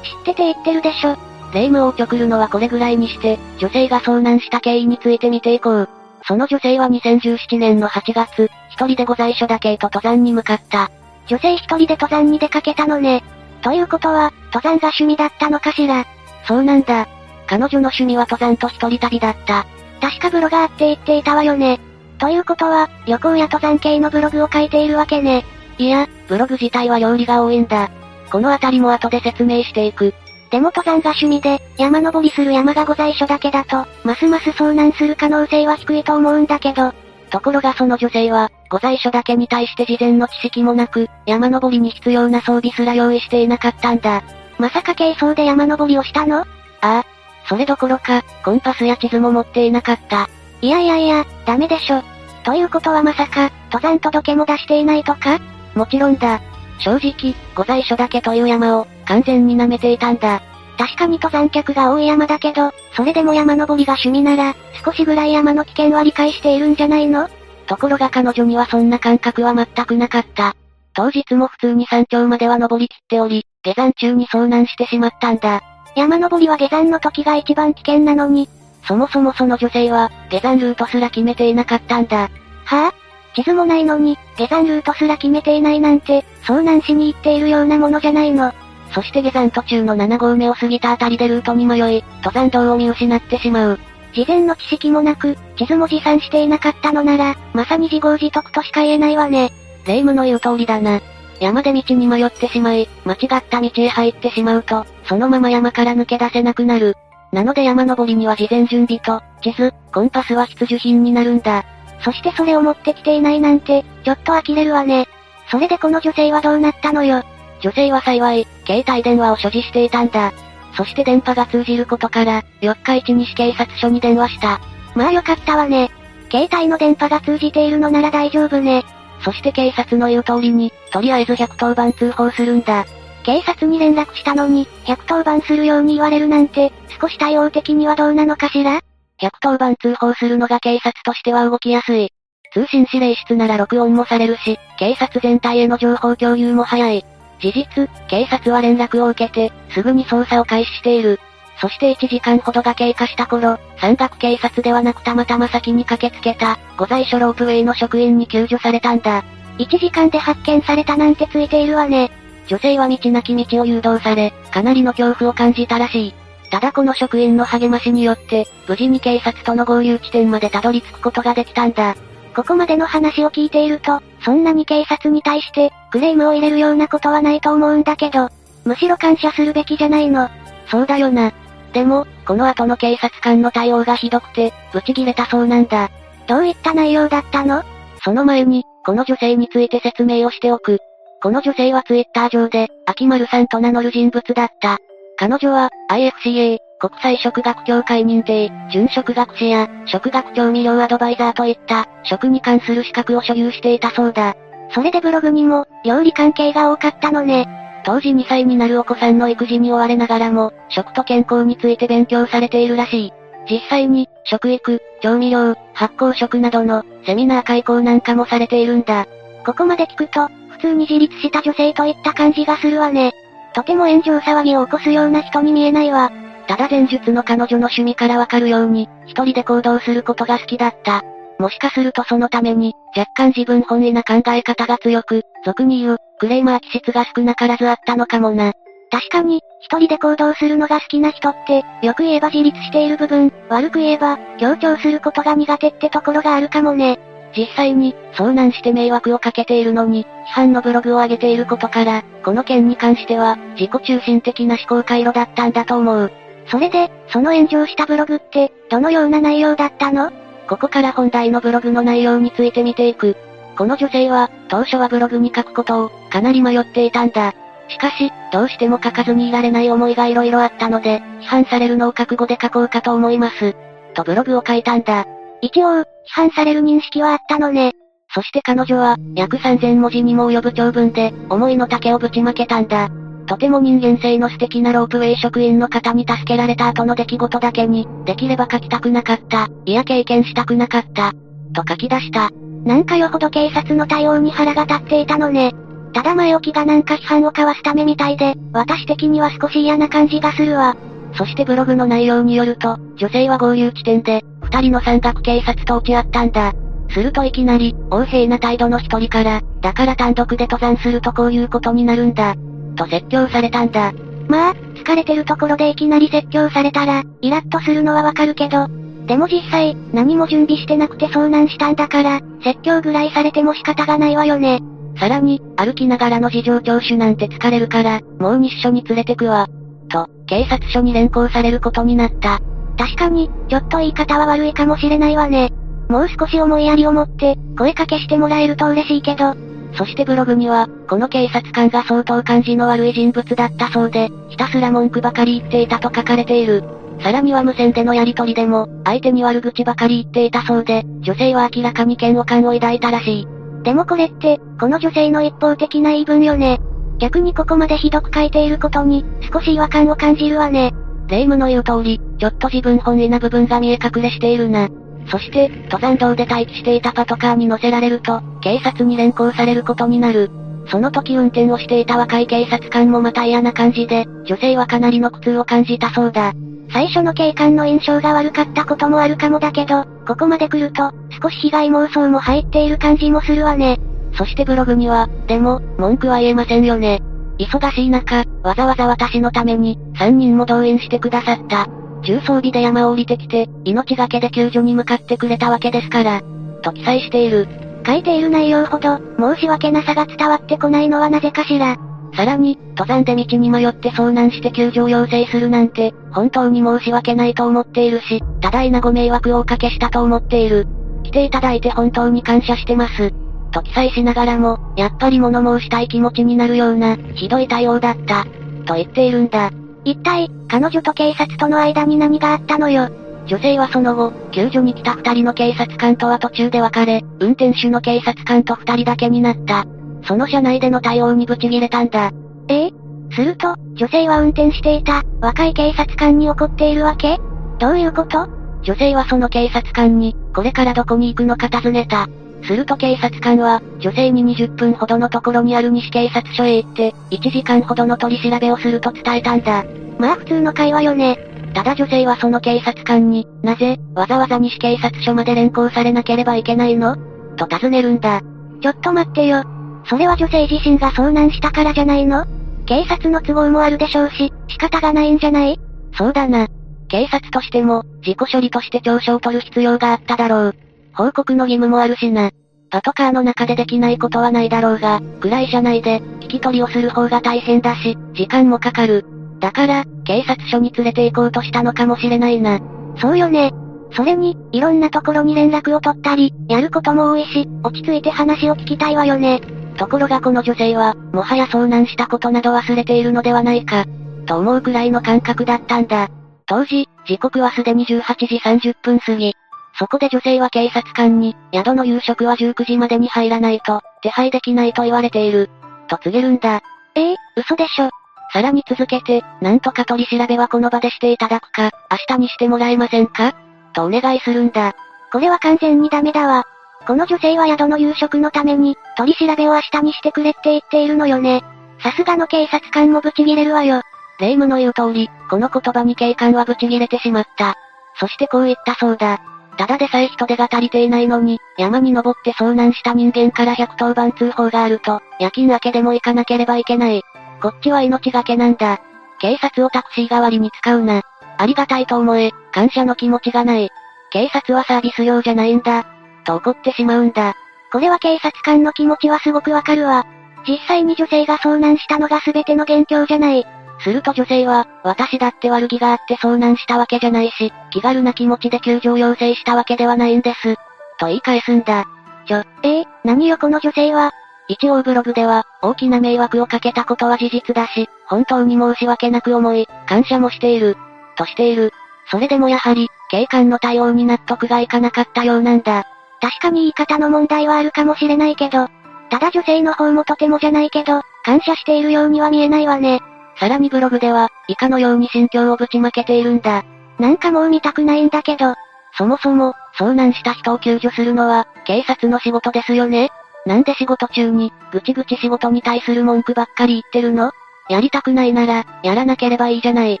てて言ってるでしょ。霊夢をちょくるのはこれぐらいにして、女性が遭難した経緯について見ていこう。その女性は2017年の8月、一人でご在所だけと登山に向かった。女性一人で登山に出かけたのね。ということは、登山が趣味だったのかしら。そうなんだ。彼女の趣味は登山と一人旅だった。確かブロガーって言っていたわよね。ということは、旅行や登山系のブログを書いているわけね。いや、ブログ自体は料理が多いんだ。このあたりも後で説明していく。でも登山が趣味で、山登りする山がご在所だけだと、ますます遭難する可能性は低いと思うんだけど。ところがその女性は、ご在所だけに対して事前の知識もなく、山登りに必要な装備すら用意していなかったんだ。まさか軽装で山登りをしたの？ああ。それどころか、コンパスや地図も持っていなかった。いやいやいや、ダメでしょ。ということはまさか、登山届も出していないとか？もちろんだ。正直、ご在所だけという山を、完全に舐めていたんだ。確かに登山客が多い山だけど、それでも山登りが趣味なら、少しぐらい山の危険は理解しているんじゃないの？ところが彼女にはそんな感覚は全くなかった。当日も普通に山頂までは登りきっており、下山中に遭難してしまったんだ。山登りは下山の時が一番危険なのに、そもそもその女性は、下山ルートすら決めていなかったんだ。はぁ、あ、地図もないのに、下山ルートすら決めていないなんて、遭難しに行っているようなものじゃないの。そして下山途中の7合目を過ぎたあたりでルートに迷い、登山道を見失ってしまう。事前の知識もなく、地図も持参していなかったのなら、まさに自業自得としか言えないわね。霊夢の言う通りだな。山で道に迷ってしまい、間違った道へ入ってしまうと、そのまま山から抜け出せなくなる。なので山登りには事前準備と、地図、コンパスは必需品になるんだ。そしてそれを持ってきていないなんて、ちょっと呆れるわね。それでこの女性はどうなったのよ。女性は幸い、携帯電話を所持していたんだ。そして電波が通じることから、四日市西警察署に電話した。まあよかったわね。携帯の電波が通じているのなら大丈夫ね。そして警察の言う通りに、とりあえず110番通報するんだ。警察に連絡したのに、110番するように言われるなんて、少し対応的にはどうなのかしら ?110 番通報するのが警察としては動きやすい。通信指令室なら録音もされるし、警察全体への情報共有も早い。事実、警察は連絡を受けて、すぐに捜査を開始している。そして1時間ほどが経過した頃、山岳警察ではなくたまたま先に駆けつけた、御在所ロープウェイの職員に救助されたんだ。1時間で発見されたなんてついているわね。女性は道なき道を誘導され、かなりの恐怖を感じたらしい。ただこの職員の励ましによって、無事に警察との合流地点までたどり着くことができたんだ。ここまでの話を聞いていると、そんなに警察に対して、クレームを入れるようなことはないと思うんだけど、むしろ感謝するべきじゃないの。そうだよな。でも、この後の警察官の対応がひどくて、ブチギレたそうなんだ。どういった内容だったの？その前に、この女性について説明をしておく。この女性はツイッター上で、秋丸さんと名乗る人物だった。彼女は、IFCA、国際食学協会認定、準食学士や、食学調味料アドバイザーといった、食に関する資格を所有していたそうだ。それでブログにも、料理関係が多かったのね。当時2歳になるお子さんの育児に追われながらも、食と健康について勉強されているらしい。実際に、食育、調味料、発酵食などの、セミナー開講なんかもされているんだ。ここまで聞くと、普通に自立した女性といった感じがするわね。とても炎上騒ぎを起こすような人に見えないわ。ただ前述の彼女の趣味からわかるように、一人で行動することが好きだった。もしかするとそのために、若干自分本位な考え方が強く、俗に言う、クレーマー気質が少なからずあったのかもな。確かに、一人で行動するのが好きな人って、よく言えば自立している部分、悪く言えば、強調することが苦手ってところがあるかもね。実際に、遭難して迷惑をかけているのに、批判のブログを上げていることから、この件に関しては、自己中心的な思考回路だったんだと思う。それで、その炎上したブログって、どのような内容だったの？ここから本題のブログの内容について見ていく。この女性は、当初はブログに書くことを、かなり迷っていたんだ。しかし、どうしても書かずにいられない思いが色々あったので、批判されるのを覚悟で書こうかと思います。とブログを書いたんだ。一応、批判される認識はあったのね。そして彼女は、約3000文字にも及ぶ長文で、思いの丈をぶちまけたんだ。とても人間性の素敵なロープウェイ職員の方に助けられた後の出来事だけに、できれば書きたくなかった、いや経験したくなかった、と書き出した。なんかよほど警察の対応に腹が立っていたのね。ただ前置きがなんか批判を交わすためみたいで、私的には少し嫌な感じがするわ。そしてブログの内容によると、女性は合流地点で、二人の山岳警察と落ち合ったんだ。するといきなり、横柄な態度の一人から、だから単独で登山するとこういうことになるんだ。と説教されたんだ。まあ、疲れてるところでいきなり説教されたら、イラッとするのはわかるけど、でも実際、何も準備してなくて遭難したんだから、説教ぐらいされても仕方がないわよね。さらに、歩きながらの事情聴取なんて疲れるから、もう日署に連れてくわ。と、警察署に連行されることになった。確かに、ちょっと言い方は悪いかもしれないわね。もう少し思いやりを持って、声かけしてもらえると嬉しいけど。そしてブログには、この警察官が相当感じの悪い人物だったそうで、ひたすら文句ばかり言っていたと書かれている。さらには無線でのやりとりでも、相手に悪口ばかり言っていたそうで、女性は明らかに嫌悪感を抱いたらしい。でもこれって、この女性の一方的な言い分よね。逆にここまでひどく書いていることに、少し違和感を感じるわね。霊夢の言う通り、ちょっと自分本位な部分が見え隠れしているな。そして、登山道で待機していたパトカーに乗せられると、警察に連行されることになる。その時運転をしていた若い警察官もまた嫌な感じで、女性はかなりの苦痛を感じたそうだ。最初の警官の印象が悪かったこともあるかもだけど、ここまで来ると、少し被害妄想も入っている感じもするわね。そしてブログには、でも、文句は言えませんよね。忙しい中、わざわざ私のために、3人も動員してくださった。重装備で山を降りてきて、命がけで救助に向かってくれたわけですから、と記載している。書いている内容ほど、申し訳なさが伝わってこないのはなぜかしら。さらに、登山で道に迷って遭難して救助を要請するなんて、本当に申し訳ないと思っているし、多大なご迷惑をおかけしたと思っている。来ていただいて本当に感謝してます。と記載しながらも、やっぱり物申したい気持ちになるような、ひどい対応だった。と言っているんだ。一体、彼女と警察との間に何があったのよ？女性はその後、救助に来た二人の警察官とは途中で別れ、運転手の警察官と二人だけになった。その車内での対応にブチギレたんだ。え？えすると、女性は運転していた、若い警察官に怒っているわけ？どういうこと？女性はその警察官に、これからどこに行くのか尋ねた。すると警察官は、女性に20分ほどのところにある西警察署へ行って、1時間ほどの取り調べをすると伝えたんだ。まあ普通の会話よね。ただ女性はその警察官に、なぜ、わざわざ西警察署まで連行されなければいけないの？と尋ねるんだ。ちょっと待ってよ。それは女性自身が遭難したからじゃないの？警察の都合もあるでしょうし、仕方がないんじゃない？そうだな。警察としても、事故処理として調書を取る必要があっただろう。報告の義務もあるしな。パトカーの中でできないことはないだろうが、暗い車内で、聞き取りをする方が大変だし、時間もかかる。だから、警察署に連れて行こうとしたのかもしれないな。そうよね。それに、いろんなところに連絡を取ったり、やることも多いし、落ち着いて話を聞きたいわよね。ところがこの女性は、もはや遭難したことなど忘れているのではないか、と思うくらいの感覚だったんだ。当時、時刻はすでに18時30分過ぎ。そこで女性は警察官に、宿の夕食は19時までに入らないと、手配できないと言われている。と告げるんだ。ええー、嘘でしょ。さらに続けて、なんとか取り調べはこの場でしていただくか、明日にしてもらえませんか？とお願いするんだ。これは完全にダメだわ。この女性は宿の夕食のために、取り調べを明日にしてくれって言っているのよね。さすがの警察官もブチギレるわよ。霊夢の言う通り、この言葉に警官はブチギレてしまった。そしてこう言ったそうだ。ただでさえ人手が足りていないのに、山に登って遭難した人間から110番通報があると、夜勤明けでも行かなければいけない。こっちは命がけなんだ。警察をタクシー代わりに使うな。ありがたいと思え、感謝の気持ちがない。警察はサービス用じゃないんだ。と怒ってしまうんだ。これは警察官の気持ちはすごくわかるわ。実際に女性が遭難したのが全ての元凶じゃない。すると女性は、私だって悪気があって遭難したわけじゃないし、気軽な気持ちで救助を要請したわけではないんです。と言い返すんだ。ちょ、えー、何よこの女性は？一応ブログでは、大きな迷惑をかけたことは事実だし、本当に申し訳なく思い、感謝もしている。としている。それでもやはり、警官の対応に納得がいかなかったようなんだ。確かに言い方の問題はあるかもしれないけど、ただ女性の方もとてもじゃないけど、感謝しているようには見えないわね。さらにブログでは、以下のように心境をぶちまけているんだ。なんかもう見たくないんだけど。そもそも、遭難した人を救助するのは、警察の仕事ですよねなんで仕事中に、ぐちぐち仕事に対する文句ばっかり言ってるの？やりたくないなら、やらなければいいじゃない。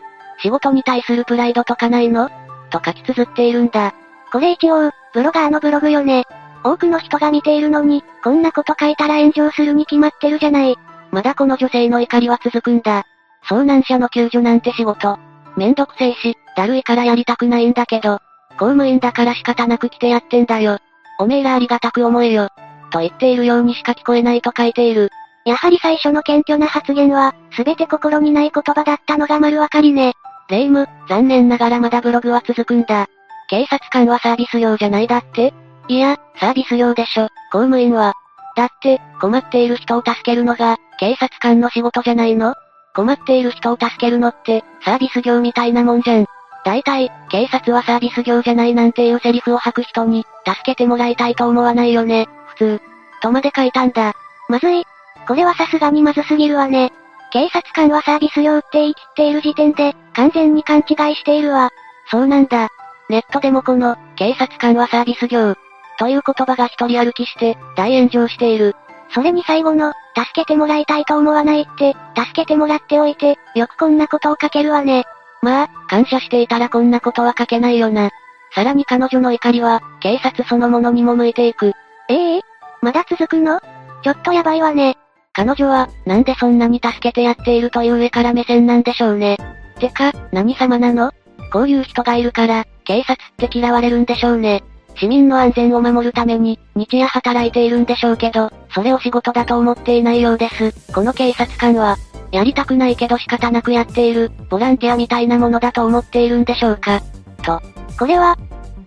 仕事に対するプライドとかないの？と書き綴っているんだ。これ一応、ブロガーのブログよね。多くの人が見ているのに、こんなこと書いたら炎上するに決まってるじゃない。まだこの女性の怒りは続くんだ。遭難者の救助なんて仕事。めんどくせえし、だるいからやりたくないんだけど、公務員だから仕方なく来てやってんだよ。おめえらありがたく思えよ。と言っているようにしか聞こえないと書いている。やはり最初の謙虚な発言は、すべて心にない言葉だったのが丸わかりね。レイム、残念ながらまだブログは続くんだ。警察官はサービス用じゃないだって？いや、サービス用でしょ、公務員は。だって、困っている人を助けるのが、警察官の仕事じゃないの？困っている人を助けるのって、サービス業みたいなもんじゃん。大体、警察はサービス業じゃないなんていうセリフを吐く人に、助けてもらいたいと思わないよね、普通。とまで書いたんだ。まずい。これはさすがにまずすぎるわね。警察官はサービス用って言い切っている時点で、完全に勘違いしているわ。そうなんだ。ネットでもこの、警察官はサービス業。という言葉が一人歩きして、大炎上している。それに最後の、助けてもらいたいと思わないって、助けてもらっておいて、よくこんなことを書けるわね。まあ、感謝していたらこんなことは書けないよな。さらに彼女の怒りは、警察そのものにも向いていく。ええー、まだ続くの？ちょっとやばいわね。彼女は、なんでそんなに助けてやっているという上から目線なんでしょうね。てか、何様なの？こういう人がいるから、警察って嫌われるんでしょうね。市民の安全を守るために、日夜働いているんでしょうけど、それを仕事だと思っていないようです。この警察官は、やりたくないけど仕方なくやっている、ボランティアみたいなものだと思っているんでしょうか。と。これは、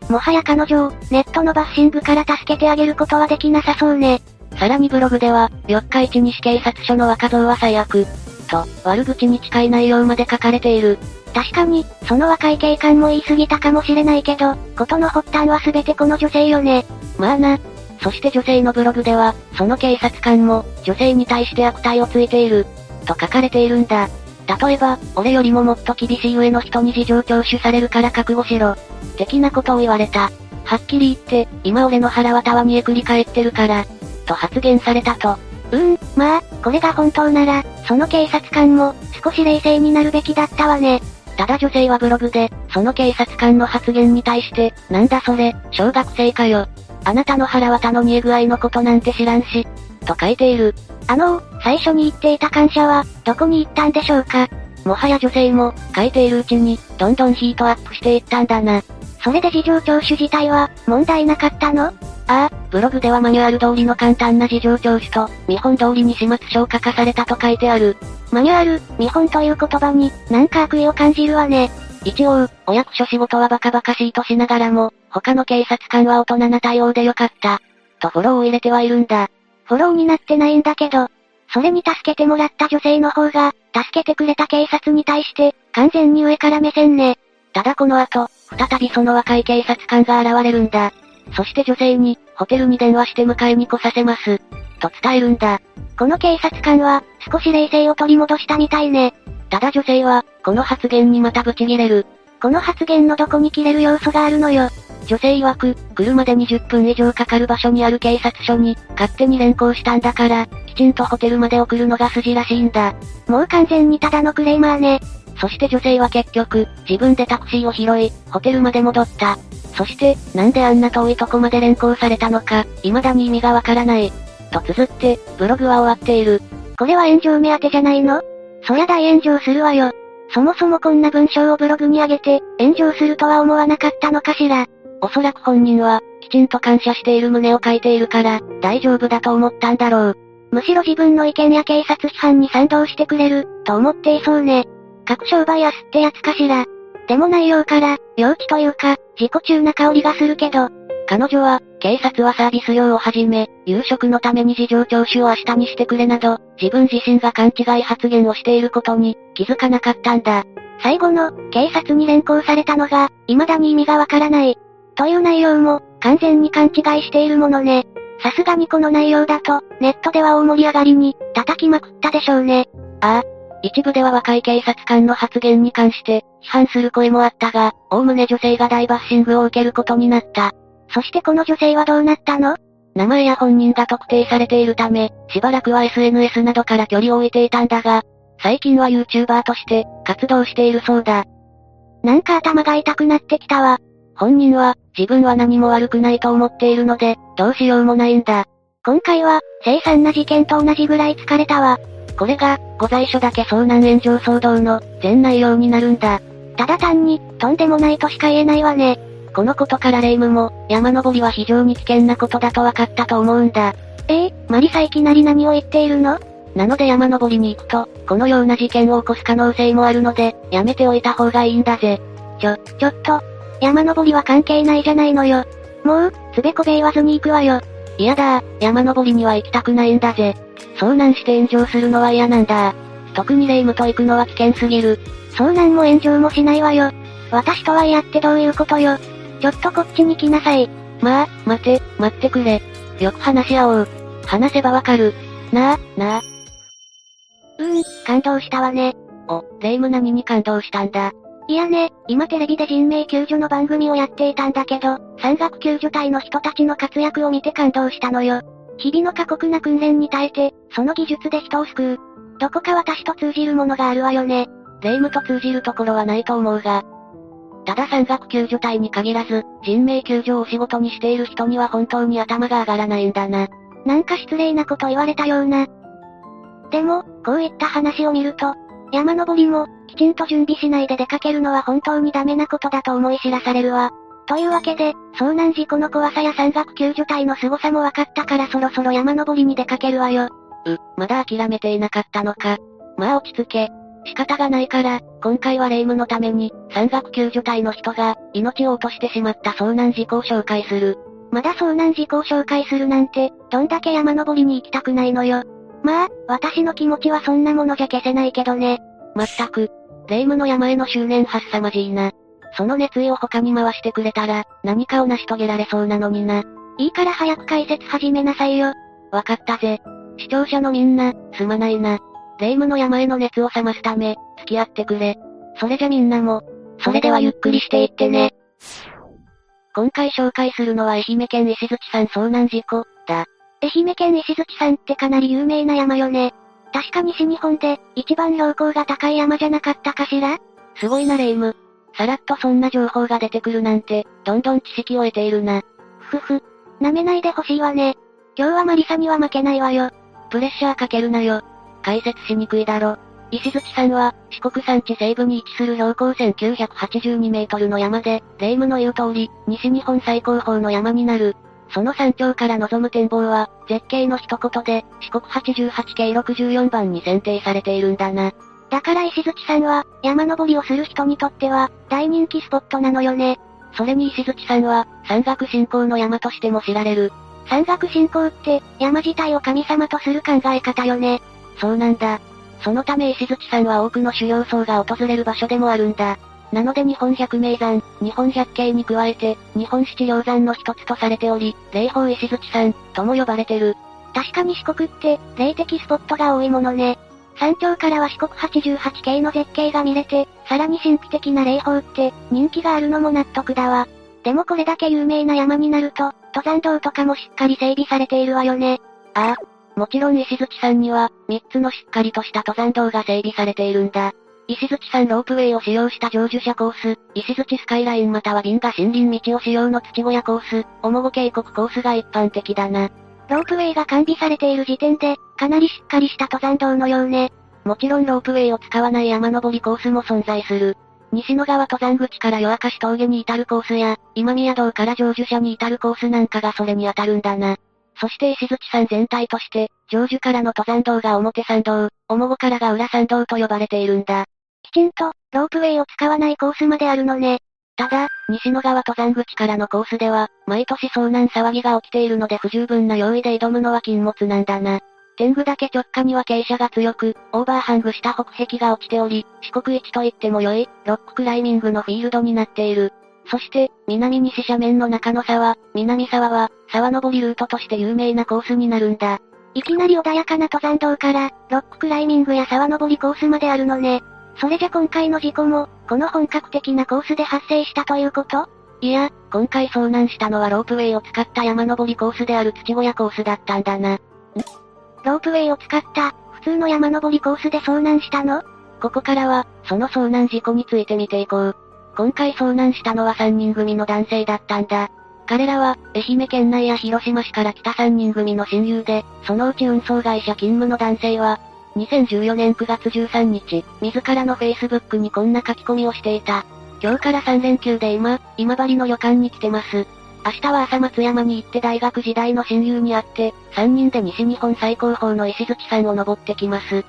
もはや彼女を、ネットのバッシングから助けてあげることはできなさそうね。さらにブログでは、四日市西警察署の若造は最悪。と、悪口に近い内容まで書かれている。確かに、その若い警官も言い過ぎたかもしれないけど、ことの発端は全てこの女性よね。まあな。そして女性のブログでは、その警察官も、女性に対して悪態をついている。と書かれているんだ。例えば、俺よりももっと厳しい上の人に事情聴取されるから覚悟しろ。的なことを言われた。はっきり言って、今俺の腹はたわにえくり返ってるから。と発言されたと。うーん、まあ、これが本当なら、その警察官も、少し冷静になるべきだったわね。ただ女性はブログで、その警察官の発言に対して、なんだそれ、小学生かよ。あなたの腹渡の煮え具合のことなんて知らんし、と書いている。あの最初に言っていた感謝は、どこに行ったんでしょうかもはや女性も、書いているうちに、どんどんヒートアップしていったんだな。それで事情聴取自体は、問題なかったの？ああ、ブログではマニュアル通りの簡単な事情聴取と、見本通りに始末書を書かされたと書いてある。マニュアル、見本という言葉に、なんか悪意を感じるわね。一応、お役所仕事はバカバカしいとしながらも、他の警察官は大人な対応でよかった。とフォローを入れてはいるんだ。フォローになってないんだけど、それに助けてもらった女性の方が、助けてくれた警察に対して、完全に上から目線ね。ただこの後、再びその若い警察官が現れるんだ。そして女性に、ホテルに電話して迎えに来させます。と伝えるんだ。この警察官は、少し冷静を取り戻したみたいね。ただ女性は、この発言にまたブチギレる。この発言のどこに切れる要素があるのよ。女性曰く、車で20分以上かかる場所にある警察署に、勝手に連行したんだから、きちんとホテルまで送るのが筋らしいんだ。もう完全にただのクレーマーね。そして女性は結局、自分でタクシーを拾い、ホテルまで戻った。そして、なんであんな遠いとこまで連行されたのか、未だに意味がわからない。と綴って、ブログは終わっている。これは炎上目当てじゃないの？そりゃ大炎上するわよ。そもそもこんな文章をブログに上げて、炎上するとは思わなかったのかしら。おそらく本人は、きちんと感謝している旨を書いているから、大丈夫だと思ったんだろう。むしろ自分の意見や警察批判に賛同してくれる、と思っていそうね。各商売明日ってやつかしら。でも内容から、幼稚というか、自己中な香りがするけど。彼女は、警察はサービス料をはじめ、夕食のために事情聴取を明日にしてくれなど、自分自身が勘違い発言をしていることに、気づかなかったんだ。最後の、警察に連行されたのが、未だに意味がわからない。という内容も、完全に勘違いしているものね。さすがにこの内容だと、ネットでは大盛り上がりに、叩きまくったでしょうね。ああ。一部では若い警察官の発言に関して、批判する声もあったが、おおむね女性が大バッシングを受けることになった。そしてこの女性はどうなったの？名前や本人が特定されているため、しばらくは SNS などから距離を置いていたんだが、最近は YouTuber として活動しているそうだ。なんか頭が痛くなってきたわ。本人は、自分は何も悪くないと思っているので、どうしようもないんだ。今回は、凄惨な事件と同じぐらい疲れたわ。これが、ご在所だけ遭難炎上騒動の、全内容になるんだ。ただ単に、とんでもないとしか言えないわね。このことからレイムも、山登りは非常に危険なことだと分かったと思うんだ。ええー、マリサいきなり何を言っているの？なので山登りに行くと、このような事件を起こす可能性もあるので、やめておいた方がいいんだぜ。ちょ、ちょっと、山登りは関係ないじゃないのよ。もう、つべこべ言わずに行くわよ。嫌だ山登りには行きたくないんだぜ。遭難して炎上するのは嫌なんだ特にレイムと行くのは危険すぎる。遭難も炎上もしないわよ。私とは嫌ってどういうことよ。ちょっとこっちに来なさい。まあ、待て、待ってくれ。よく話し合おう。話せばわかる。なあ、なあ。うーん、感動したわね。お、レイム何に感動したんだいやね、今テレビで人命救助の番組をやっていたんだけど、山岳救助隊の人たちの活躍を見て感動したのよ。日々の過酷な訓練に耐えて、その技術で人を救う。どこか私と通じるものがあるわよね。霊夢と通じるところはないと思うが。ただ山岳救助隊に限らず、人命救助を仕事にしている人には本当に頭が上がらないんだな。なんか失礼なこと言われたような。でも、こういった話を見ると、山登りも、きちんと準備しないで出かけるのは本当にダメなことだと思い知らされるわ。というわけで、遭難事故の怖さや山岳救助隊の凄さも分かったからそろそろ山登りに出かけるわよ。う、まだ諦めていなかったのか。まあ落ち着け。仕方がないから、今回は霊夢のために、山岳救助隊の人が、命を落としてしまった遭難事故を紹介する。まだ遭難事故を紹介するなんて、どんだけ山登りに行きたくないのよ。まあ、私の気持ちはそんなものじゃ消せないけどね。まったく。霊夢の山への執念は凄まじいな。その熱意を他に回してくれたら、何かを成し遂げられそうなのにな。いいから早く解説始めなさいよ。わかったぜ。視聴者のみんな、すまないな。霊夢の山への熱を冷ますため、付き合ってくれ。それじゃみんなも、それではゆっくりしていってね。今回紹介するのは愛媛県石槌山遭難事故、だ。愛媛県石槌山ってかなり有名な山よね。確か西日本で、一番標高が高い山じゃなかったかしら？すごいなレイム。さらっとそんな情報が出てくるなんて、どんどん知識を得ているな。ふふ。舐めないでほしいわね。今日はマリサには負けないわよ。プレッシャーかけるなよ。解説しにくいだろ。石槌山は、四国山地西部に位置する標高1982メートルの山で、霊夢の言う通り、西日本最高峰の山になる。その山頂から望む展望は、絶景の一言で、四国88系64番に選定されているんだな。だから石槌さんは、山登りをする人にとっては、大人気スポットなのよね。それに石槌さんは、山岳信仰の山としても知られる。山岳信仰って、山自体を神様とする考え方よね。そうなんだ。そのため石槌さんは多くの修行僧が訪れる場所でもあるんだ。なので日本百名山、日本百景に加えて、日本七稜山の一つとされており、霊峰石槌山、とも呼ばれてる。確かに四国って、霊的スポットが多いものね。山頂からは四国88系の絶景が見れて、さらに神秘的な霊峰って、人気があるのも納得だわ。でもこれだけ有名な山になると、登山道とかもしっかり整備されているわよね。ああ。もちろん石槌山には、3つのしっかりとした登山道が整備されているんだ。石槌山ロープウェイを使用した乗樹者コース、石槌スカイラインまたは瓶河森林道を使用の土小屋コース、おもご渓谷コースが一般的だな。ロープウェイが完備されている時点で、かなりしっかりした登山道のようね。もちろんロープウェイを使わない山登りコースも存在する。西野川登山口から夜明かし峠に至るコースや、今宮道から成就者に至るコースなんかがそれに当たるんだな。そして石槌山全体として、成就からの登山道が表参道、おもごからが裏参道と呼ばれているんだ。きちんと、ロープウェイを使わないコースまであるのね。ただ、西野川登山口からのコースでは、毎年遭難騒ぎが起きているので不十分な用意で挑むのは禁物なんだな。天狗岳直下には傾斜が強く、オーバーハングした北壁が落ちており、四国一と言っても良い、ロッククライミングのフィールドになっている。そして、南西斜面の中野沢、南沢は、沢登りルートとして有名なコースになるんだ。いきなり穏やかな登山道から、ロッククライミングや沢登りコースまであるのね。それじゃ今回の事故も、この本格的なコースで発生したということ？いや、今回遭難したのはロープウェイを使った山登りコースである土小屋コースだったんだな。んロープウェイを使った、普通の山登りコースで遭難したの？ここからは、その遭難事故について見ていこう。今回遭難したのは3人組の男性だったんだ。彼らは、愛媛県内や広島市から来た3人組の親友で、そのうち運送会社勤務の男性は、2014年9月13日、自らの Facebook にこんな書き込みをしていた。今日から3連休で今、今治の旅館に来てます。明日は朝松山に行って大学時代の親友に会って、3人で西日本最高峰の石槌山を登ってきます。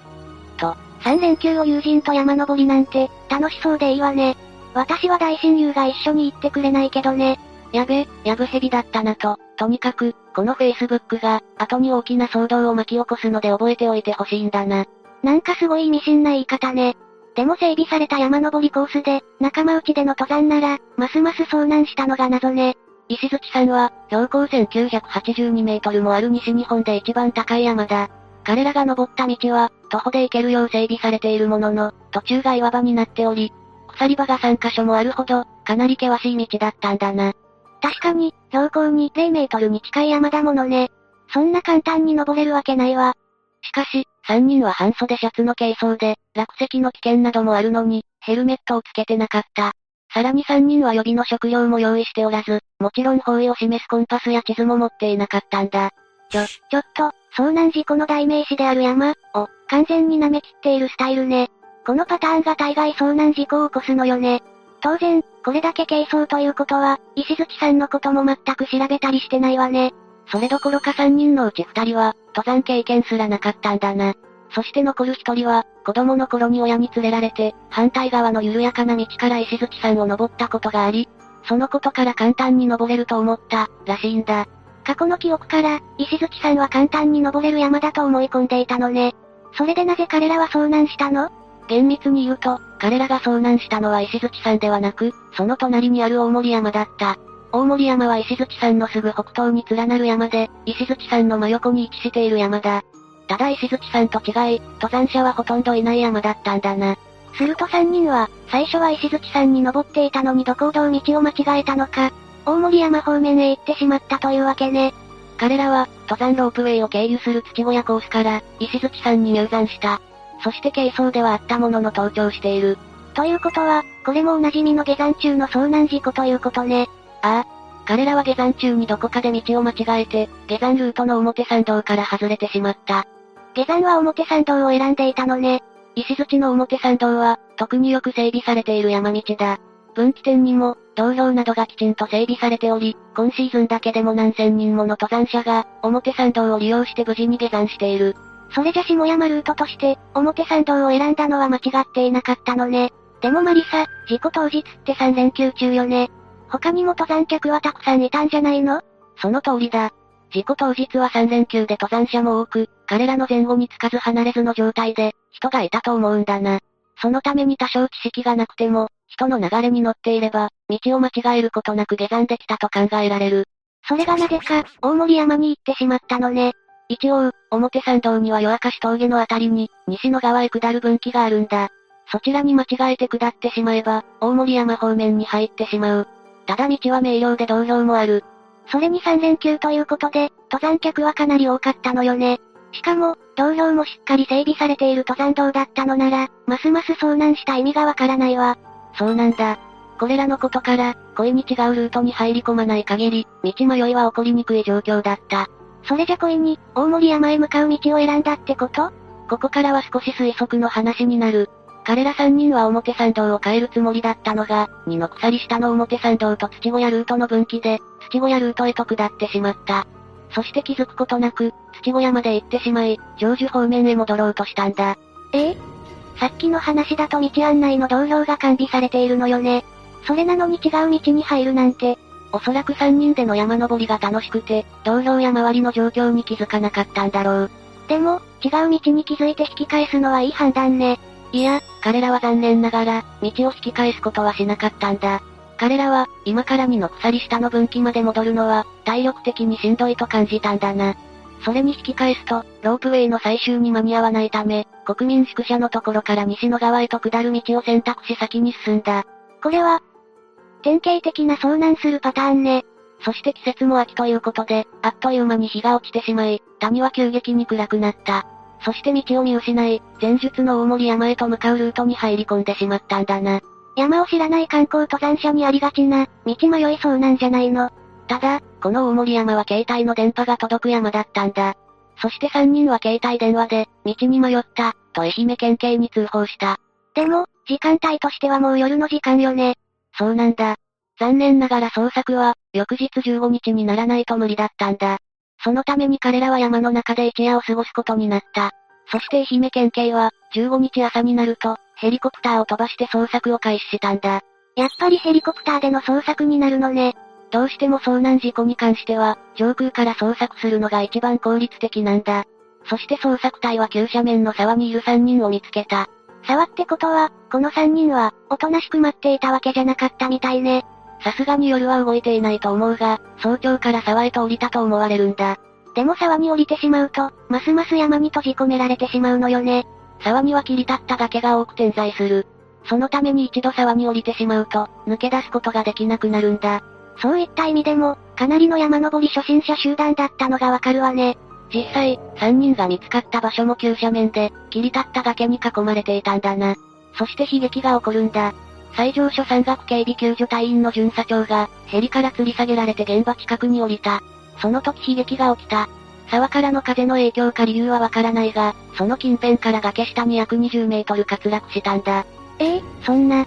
と、3連休を友人と山登りなんて、楽しそうでいいわね。私は大親友が一緒に行ってくれないけどね。やべ、やぶ蛇だったなと、とにかく、この Facebook が、後に大きな騒動を巻き起こすので覚えておいてほしいんだな。なんかすごい意味深な言い方ね。でも整備された山登りコースで、仲間内での登山なら、ますます遭難したのが謎ね。石槌さんは、標高1982メートルもある西日本で一番高い山だ。彼らが登った道は、徒歩で行けるよう整備されているものの、途中が岩場になっており、鎖場が3カ所もあるほど、かなり険しい道だったんだな。確かに、標高に0メートルに近い山だものね。そんな簡単に登れるわけないわ。しかし、3人は半袖シャツの軽装で、落石の危険などもあるのに、ヘルメットをつけてなかった。さらに3人は予備の食料も用意しておらず、もちろん方位を示すコンパスや地図も持っていなかったんだ。ちょ、ちょっと、遭難事故の代名詞である山、を、完全に舐めきっているスタイルね。このパターンが大概遭難事故を起こすのよね。当然、これだけ軽装ということは、石槌さんのことも全く調べたりしてないわね。それどころか3人のうち2人は、登山経験すらなかったんだな。そして残る1人は、子供の頃に親に連れられて、反対側の緩やかな道から石槌山を登ったことがあり、そのことから簡単に登れると思った、らしいんだ。過去の記憶から、石槌さんは簡単に登れる山だと思い込んでいたのね。それでなぜ彼らは遭難したの？厳密に言うと、彼らが遭難したのは石槌山ではなく、その隣にある大森山だった。大森山は石槌山のすぐ北東に連なる山で、石槌山の真横に位置している山だ。ただ石槌山と違い、登山者はほとんどいない山だったんだな。すると3人は、最初は石槌山に登っていたのにどこをどう道を間違えたのか、大森山方面へ行ってしまったというわけね。彼らは、登山ロープウェイを経由する土小屋コースから、石槌山に入山した。そして軽装ではあったものの登頂している。ということは、これもおなじみの下山中の遭難事故ということね。ああ。彼らは下山中にどこかで道を間違えて、下山ルートの表参道から外れてしまった。下山は表参道を選んでいたのね。石槌の表参道は、特によく整備されている山道だ。分岐点にも、道路などがきちんと整備されており、今シーズンだけでも何千人もの登山者が、表参道を利用して無事に下山している。それじゃ下山ルートとして、表参道を選んだのは間違っていなかったのね。でもマリサ、事故当日って3連休中よね。他にも登山客はたくさんいたんじゃないの？その通りだ。事故当日は3連休で登山者も多く、彼らの前後につかず離れずの状態で、人がいたと思うんだな。そのために多少知識がなくても、人の流れに乗っていれば、道を間違えることなく下山できたと考えられる。それがなぜか、大森山に行ってしまったのね。一応、表参道には夜明かし峠のあたりに、西の川へ下る分岐があるんだ。そちらに間違えて下ってしまえば、大森山方面に入ってしまう。ただ道は明瞭で道標もある。それに3連休ということで、登山客はかなり多かったのよね。しかも、道標もしっかり整備されている登山道だったのなら、ますます遭難した意味がわからないわ。そうなんだ。これらのことから、恋に違うルートに入り込まない限り、道迷いは起こりにくい状況だった。それじゃ恋に、大森山へ向かう道を選んだってこと？ここからは少し推測の話になる。彼ら3人は表参道を変えるつもりだったのが、二の鎖下の表参道と土小屋ルートの分岐で、土小屋ルートへと下ってしまった。そして気づくことなく、土小屋まで行ってしまい、成就方面へ戻ろうとしたんだ。ええ？さっきの話だと道案内の道標が完備されているのよね。それなのに違う道に入るなんて、おそらく3人での山登りが楽しくて、道標や周りの状況に気づかなかったんだろう。でも、違う道に気づいて引き返すのはいい判断ね。いや、彼らは残念ながら、道を引き返すことはしなかったんだ。彼らは、今から2の鎖下の分岐まで戻るのは、体力的にしんどいと感じたんだな。それに引き返すと、ロープウェイの最終に間に合わないため、国民宿舎のところから西の側へと下る道を選択し先に進んだ。これは、典型的な遭難するパターンね。そして季節も秋ということで、あっという間に日が落ちてしまい、谷は急激に暗くなった。そして道を見失い、前述の大森山へと向かうルートに入り込んでしまったんだな。山を知らない観光登山者にありがちな、道迷いそうなんじゃないの。ただ、この大森山は携帯の電波が届く山だったんだ。そして3人は携帯電話で、道に迷った、と愛媛県警に通報した。でも、時間帯としてはもう夜の時間よね。そうなんだ。残念ながら捜索は、翌日15日にならないと無理だったんだ。そのために彼らは山の中で一夜を過ごすことになった。そして愛媛県警は、15日朝になると、ヘリコプターを飛ばして捜索を開始したんだ。やっぱりヘリコプターでの捜索になるのね。どうしても遭難事故に関しては、上空から捜索するのが一番効率的なんだ。そして捜索隊は急斜面の沢にいる3人を見つけた。沢ってことは、この3人は、おとなしく待っていたわけじゃなかったみたいね。さすがに夜は動いていないと思うが、早朝から沢へと降りたと思われるんだ。でも沢に降りてしまうと、ますます山に閉じ込められてしまうのよね。沢には切り立った崖が多く点在する。そのために一度沢に降りてしまうと、抜け出すことができなくなるんだ。そういった意味でも、かなりの山登り初心者集団だったのがわかるわね。実際、3人が見つかった場所も急斜面で、切り立った崖に囲まれていたんだな。そして悲劇が起こるんだ。最上所山岳警備救助隊員の巡査長が、ヘリから吊り下げられて現場近くに降りた。その時悲劇が起きた。沢からの風の影響か理由はわからないが、その近辺から崖下に約20メートル滑落したんだ。ええそんな。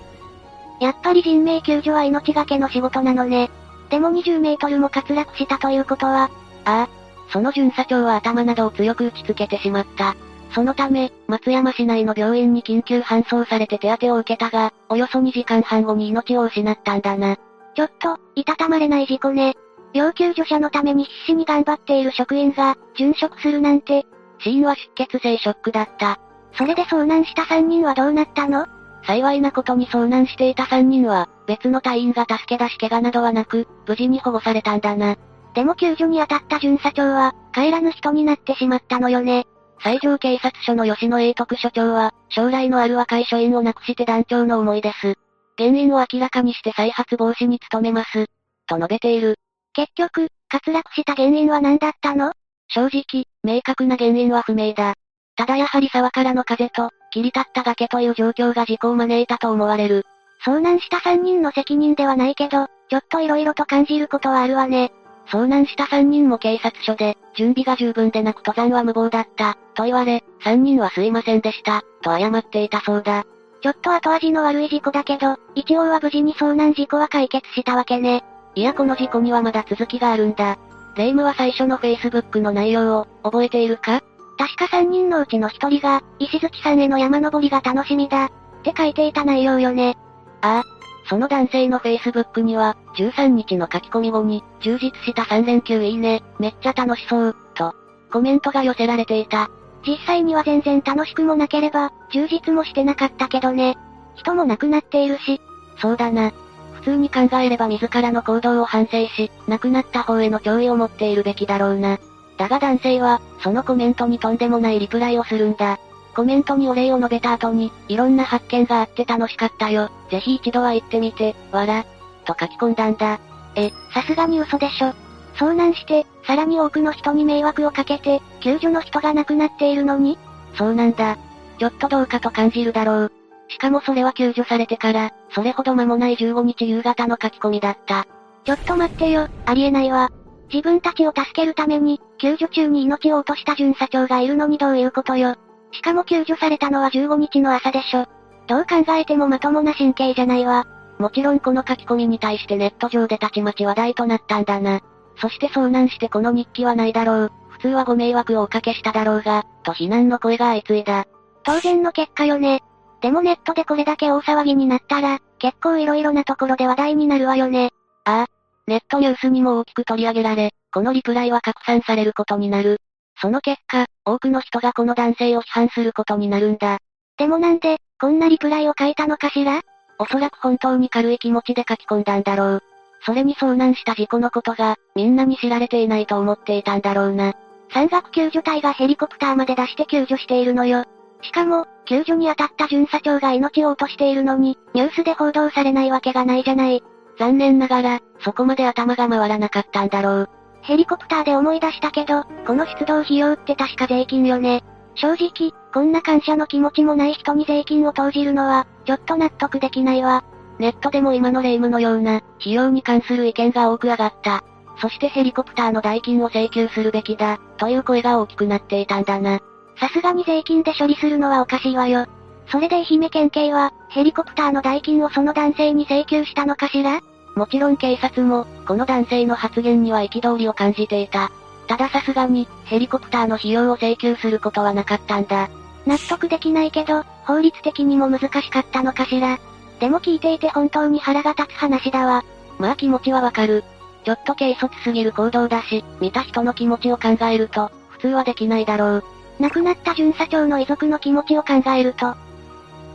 やっぱり人命救助は命がけの仕事なのね。でも20メートルも滑落したということは、ああ。その巡査長は頭などを強く打ちつけてしまった。そのため、松山市内の病院に緊急搬送されて手当てを受けたが、およそ2時間半後に命を失ったんだな。ちょっと、いたたまれない事故ね。要救助者のために必死に頑張っている職員が、殉職するなんて。死因は出血性ショックだった。それで遭難した3人はどうなったの？幸いなことに遭難していた3人は、別の隊員が助け出し怪我などはなく、無事に保護されたんだな。でも救助に当たった巡査長は、帰らぬ人になってしまったのよね。西条警察署の吉野英徳署長は、将来のある若い署員を亡くして団長の思いです。原因を明らかにして再発防止に努めます。と述べている。結局、滑落した原因は何だったの？正直、明確な原因は不明だ。ただやはり沢からの風と、切り立った崖という状況が事故を招いたと思われる。遭難した3人の責任ではないけど、ちょっと色々と感じることはあるわね。遭難した3人も警察署で、準備が十分でなく登山は無謀だった、と言われ、3人はすいませんでした、と謝っていたそうだ。ちょっと後味の悪い事故だけど、一応は無事に遭難事故は解決したわけね。いやこの事故にはまだ続きがあるんだ。レイムは最初の Facebook の内容を、覚えているか？確か3人のうちの1人が、石月さんへの山登りが楽しみだ、って書いていた内容よね。ああ。その男性の Facebook には、13日の書き込み後に、充実した3連休いいね、めっちゃ楽しそう、と、コメントが寄せられていた。実際には全然楽しくもなければ、充実もしてなかったけどね。人も亡くなっているし。そうだな。普通に考えれば自らの行動を反省し、亡くなった方への弔意を持っているべきだろうな。だが男性は、そのコメントにとんでもないリプライをするんだ。コメントにお礼を述べた後に、いろんな発見があって楽しかったよ。ぜひ一度は行ってみて、わら。と書き込んだんだ。え、さすがに嘘でしょ。遭難して、さらに多くの人に迷惑をかけて、救助の人が亡くなっているのに？そうなんだ。ちょっとどうかと感じるだろう。しかもそれは救助されてから、それほど間もない15日夕方の書き込みだった。ちょっと待ってよ、ありえないわ。自分たちを助けるために、救助中に命を落とした巡査長がいるのにどういうことよ。しかも救助されたのは15日の朝でしょ。どう考えてもまともな神経じゃないわ。もちろんこの書き込みに対してネット上でたちまち話題となったんだな。そして遭難してこの日記はないだろう。普通はご迷惑をおかけしただろうが、と非難の声が相次いだ。当然の結果よね。でもネットでこれだけ大騒ぎになったら、結構色々なところで話題になるわよね。ああ。ネットニュースにも大きく取り上げられ、このリプライは拡散されることになる。その結果、多くの人がこの男性を批判することになるんだ。でもなんで、こんなリプライを書いたのかしら？おそらく本当に軽い気持ちで書き込んだんだろう。それに遭難した事故のことが、みんなに知られていないと思っていたんだろうな。山岳救助隊がヘリコプターまで出して救助しているのよ。しかも、救助に当たった巡査長が命を落としているのに、ニュースで報道されないわけがないじゃない。残念ながら、そこまで頭が回らなかったんだろう。ヘリコプターで思い出したけど、この出動費用って確か税金よね。正直、こんな感謝の気持ちもない人に税金を投じるのは、ちょっと納得できないわ。ネットでも今の霊夢のような、費用に関する意見が多く上がった。そしてヘリコプターの代金を請求するべきだ、という声が大きくなっていたんだな。さすがに税金で処理するのはおかしいわよ。それで愛媛県警は、ヘリコプターの代金をその男性に請求したのかしら？もちろん警察も、この男性の発言には憤りを感じていた。たださすがに、ヘリコプターの費用を請求することはなかったんだ。納得できないけど、法律的にも難しかったのかしら。でも聞いていて本当に腹が立つ話だわ。まあ気持ちはわかる。ちょっと軽率すぎる行動だし、見た人の気持ちを考えると、普通はできないだろう。亡くなった巡査長の遺族の気持ちを考えると、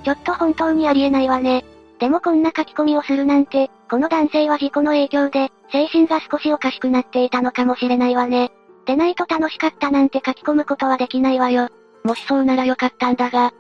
ちょっと本当にありえないわね。でもこんな書き込みをするなんて、この男性は事故の影響で、精神が少しおかしくなっていたのかもしれないわね。でないと楽しかったなんて書き込むことはできないわよ。もしそうならよかったんだが、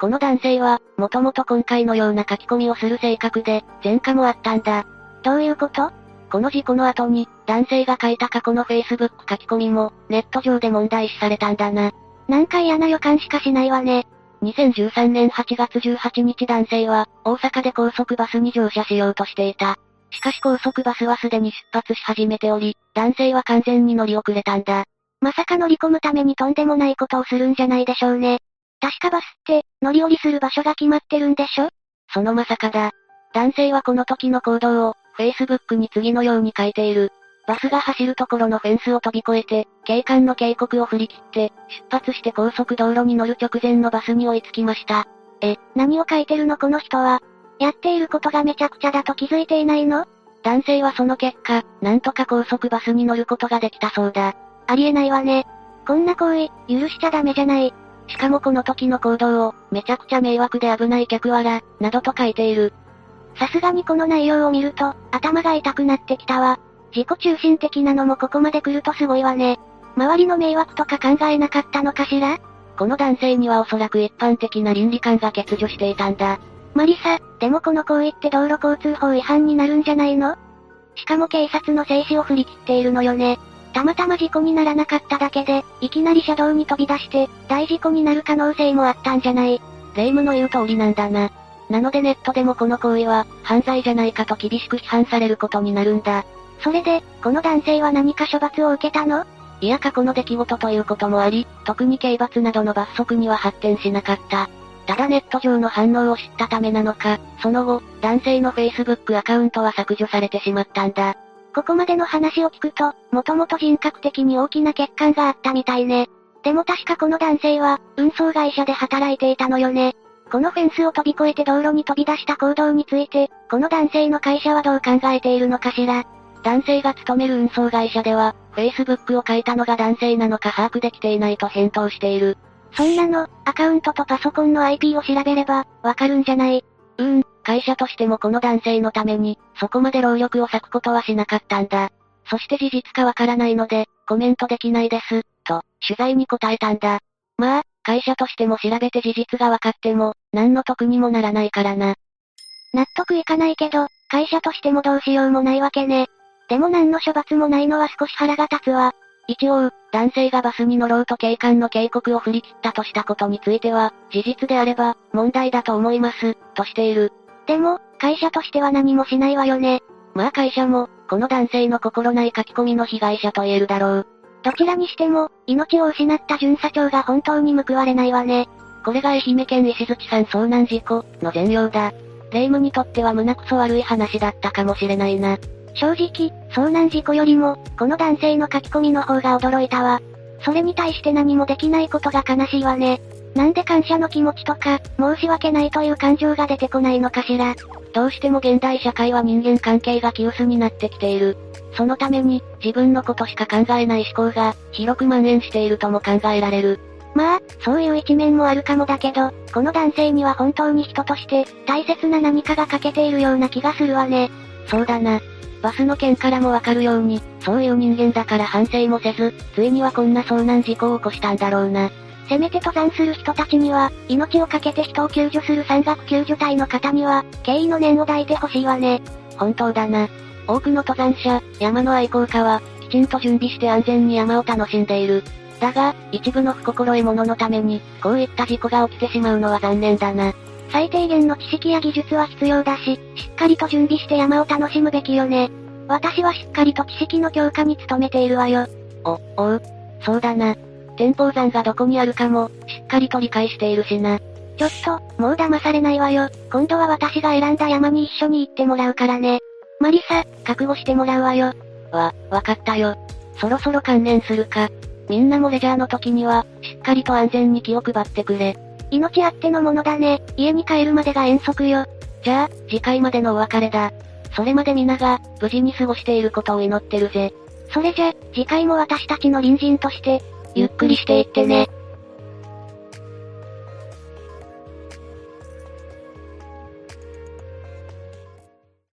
この男性は、もともと今回のような書き込みをする性格で、前科もあったんだ。どういうこと？この事故の後に、男性が書いた過去の Facebook 書き込みも、ネット上で問題視されたんだな。なんか嫌な予感しかしないわね。2013年8月18日男性は、大阪で高速バスに乗車しようとしていた。しかし高速バスはすでに出発し始めており、男性は完全に乗り遅れたんだ。まさか乗り込むためにとんでもないことをするんじゃないでしょうね。確かバスって、乗り降りする場所が決まってるんでしょ？そのまさかだ。男性はこの時の行動を、Facebook に次のように書いている。バスが走るところのフェンスを飛び越えて、警官の警告を振り切って、出発して高速道路に乗る直前のバスに追いつきました。え、何を書いてるのこの人は？やっていることがめちゃくちゃだと気づいていないの？男性はその結果、なんとか高速バスに乗ることができたそうだ。ありえないわね。こんな行為、許しちゃダメじゃない。しかもこの時の行動を、めちゃくちゃ迷惑で危ない客はら、などと書いている。さすがにこの内容を見ると、頭が痛くなってきたわ。自己中心的なのもここまで来るとすごいわね。周りの迷惑とか考えなかったのかしら？この男性にはおそらく一般的な倫理観が欠如していたんだ。マリサ、でもこの行為って道路交通法違反になるんじゃないの？しかも警察の静止を振り切っているのよね。たまたま事故にならなかっただけで、いきなり車道に飛び出して、大事故になる可能性もあったんじゃない？霊夢の言う通りなんだな。なのでネットでもこの行為は、犯罪じゃないかと厳しく批判されることになるんだ。それで、この男性は何か処罰を受けたの？いや過去の出来事ということもあり、特に刑罰などの罰則には発展しなかった。ただネット上の反応を知ったためなのか、その後、男性の Facebook アカウントは削除されてしまったんだ。ここまでの話を聞くと、もともと人格的に大きな欠陥があったみたいね。でも確かこの男性は、運送会社で働いていたのよね。このフェンスを飛び越えて道路に飛び出した行動について、この男性の会社はどう考えているのかしら。男性が勤める運送会社では、Facebook を書いたのが男性なのか把握できていないと返答している。そんなの、アカウントとパソコンの IP を調べれば、わかるんじゃない？うーん、会社としてもこの男性のために、そこまで労力を割くことはしなかったんだ。そして事実かわからないので、コメントできないです、と、取材に答えたんだ。まあ、会社としても調べて事実がわかっても、何の得にもならないからな。納得いかないけど、会社としてもどうしようもないわけね。でも何の処罰もないのは少し腹が立つわ。一応、男性がバスに乗ろうと警官の警告を振り切ったとしたことについては、事実であれば、問題だと思います、としている。でも、会社としては何もしないわよね。まあ会社も、この男性の心ない書き込みの被害者と言えるだろう。どちらにしても、命を失った巡査長が本当に報われないわね。これが愛媛県石槌山遭難事故の全容だ。霊夢にとっては胸くそ悪い話だったかもしれないな。正直、遭難事故よりも、この男性の書き込みの方が驚いたわ。それに対して何もできないことが悲しいわね。なんで感謝の気持ちとか、申し訳ないという感情が出てこないのかしら。どうしても現代社会は人間関係が急須になってきている。そのために、自分のことしか考えない思考が、広く蔓延しているとも考えられる。まあ、そういう一面もあるかもだけど、この男性には本当に人として、大切な何かが欠けているような気がするわね。そうだな。バスの件からもわかるように、そういう人間だから反省もせず、ついにはこんな遭難事故を起こしたんだろうな。せめて登山する人たちには、命を懸けて人を救助する山岳救助隊の方には、敬意の念を抱いてほしいわね。本当だな。多くの登山者、山の愛好家は、きちんと準備して安全に山を楽しんでいる。だが、一部の不心得者のために、こういった事故が起きてしまうのは残念だな。最低限の知識や技術は必要だし、しっかりと準備して山を楽しむべきよね。私はしっかりと知識の強化に努めているわよ。お、おう。そうだな。天保山がどこにあるかも、しっかりと理解しているしな。ちょっと、もう騙されないわよ。今度は私が選んだ山に一緒に行ってもらうからね。マリサ、覚悟してもらうわよ。わ、わかったよ。そろそろ観念するか。みんなもレジャーの時には、しっかりと安全に気を配ってくれ。命あってのものだね。家に帰るまでが遠足よ。じゃあ、次回までのお別れだ。それまで皆が、無事に過ごしていることを祈ってるぜ。それじゃ、次回も私たちの隣人として、ゆっくりしていってね。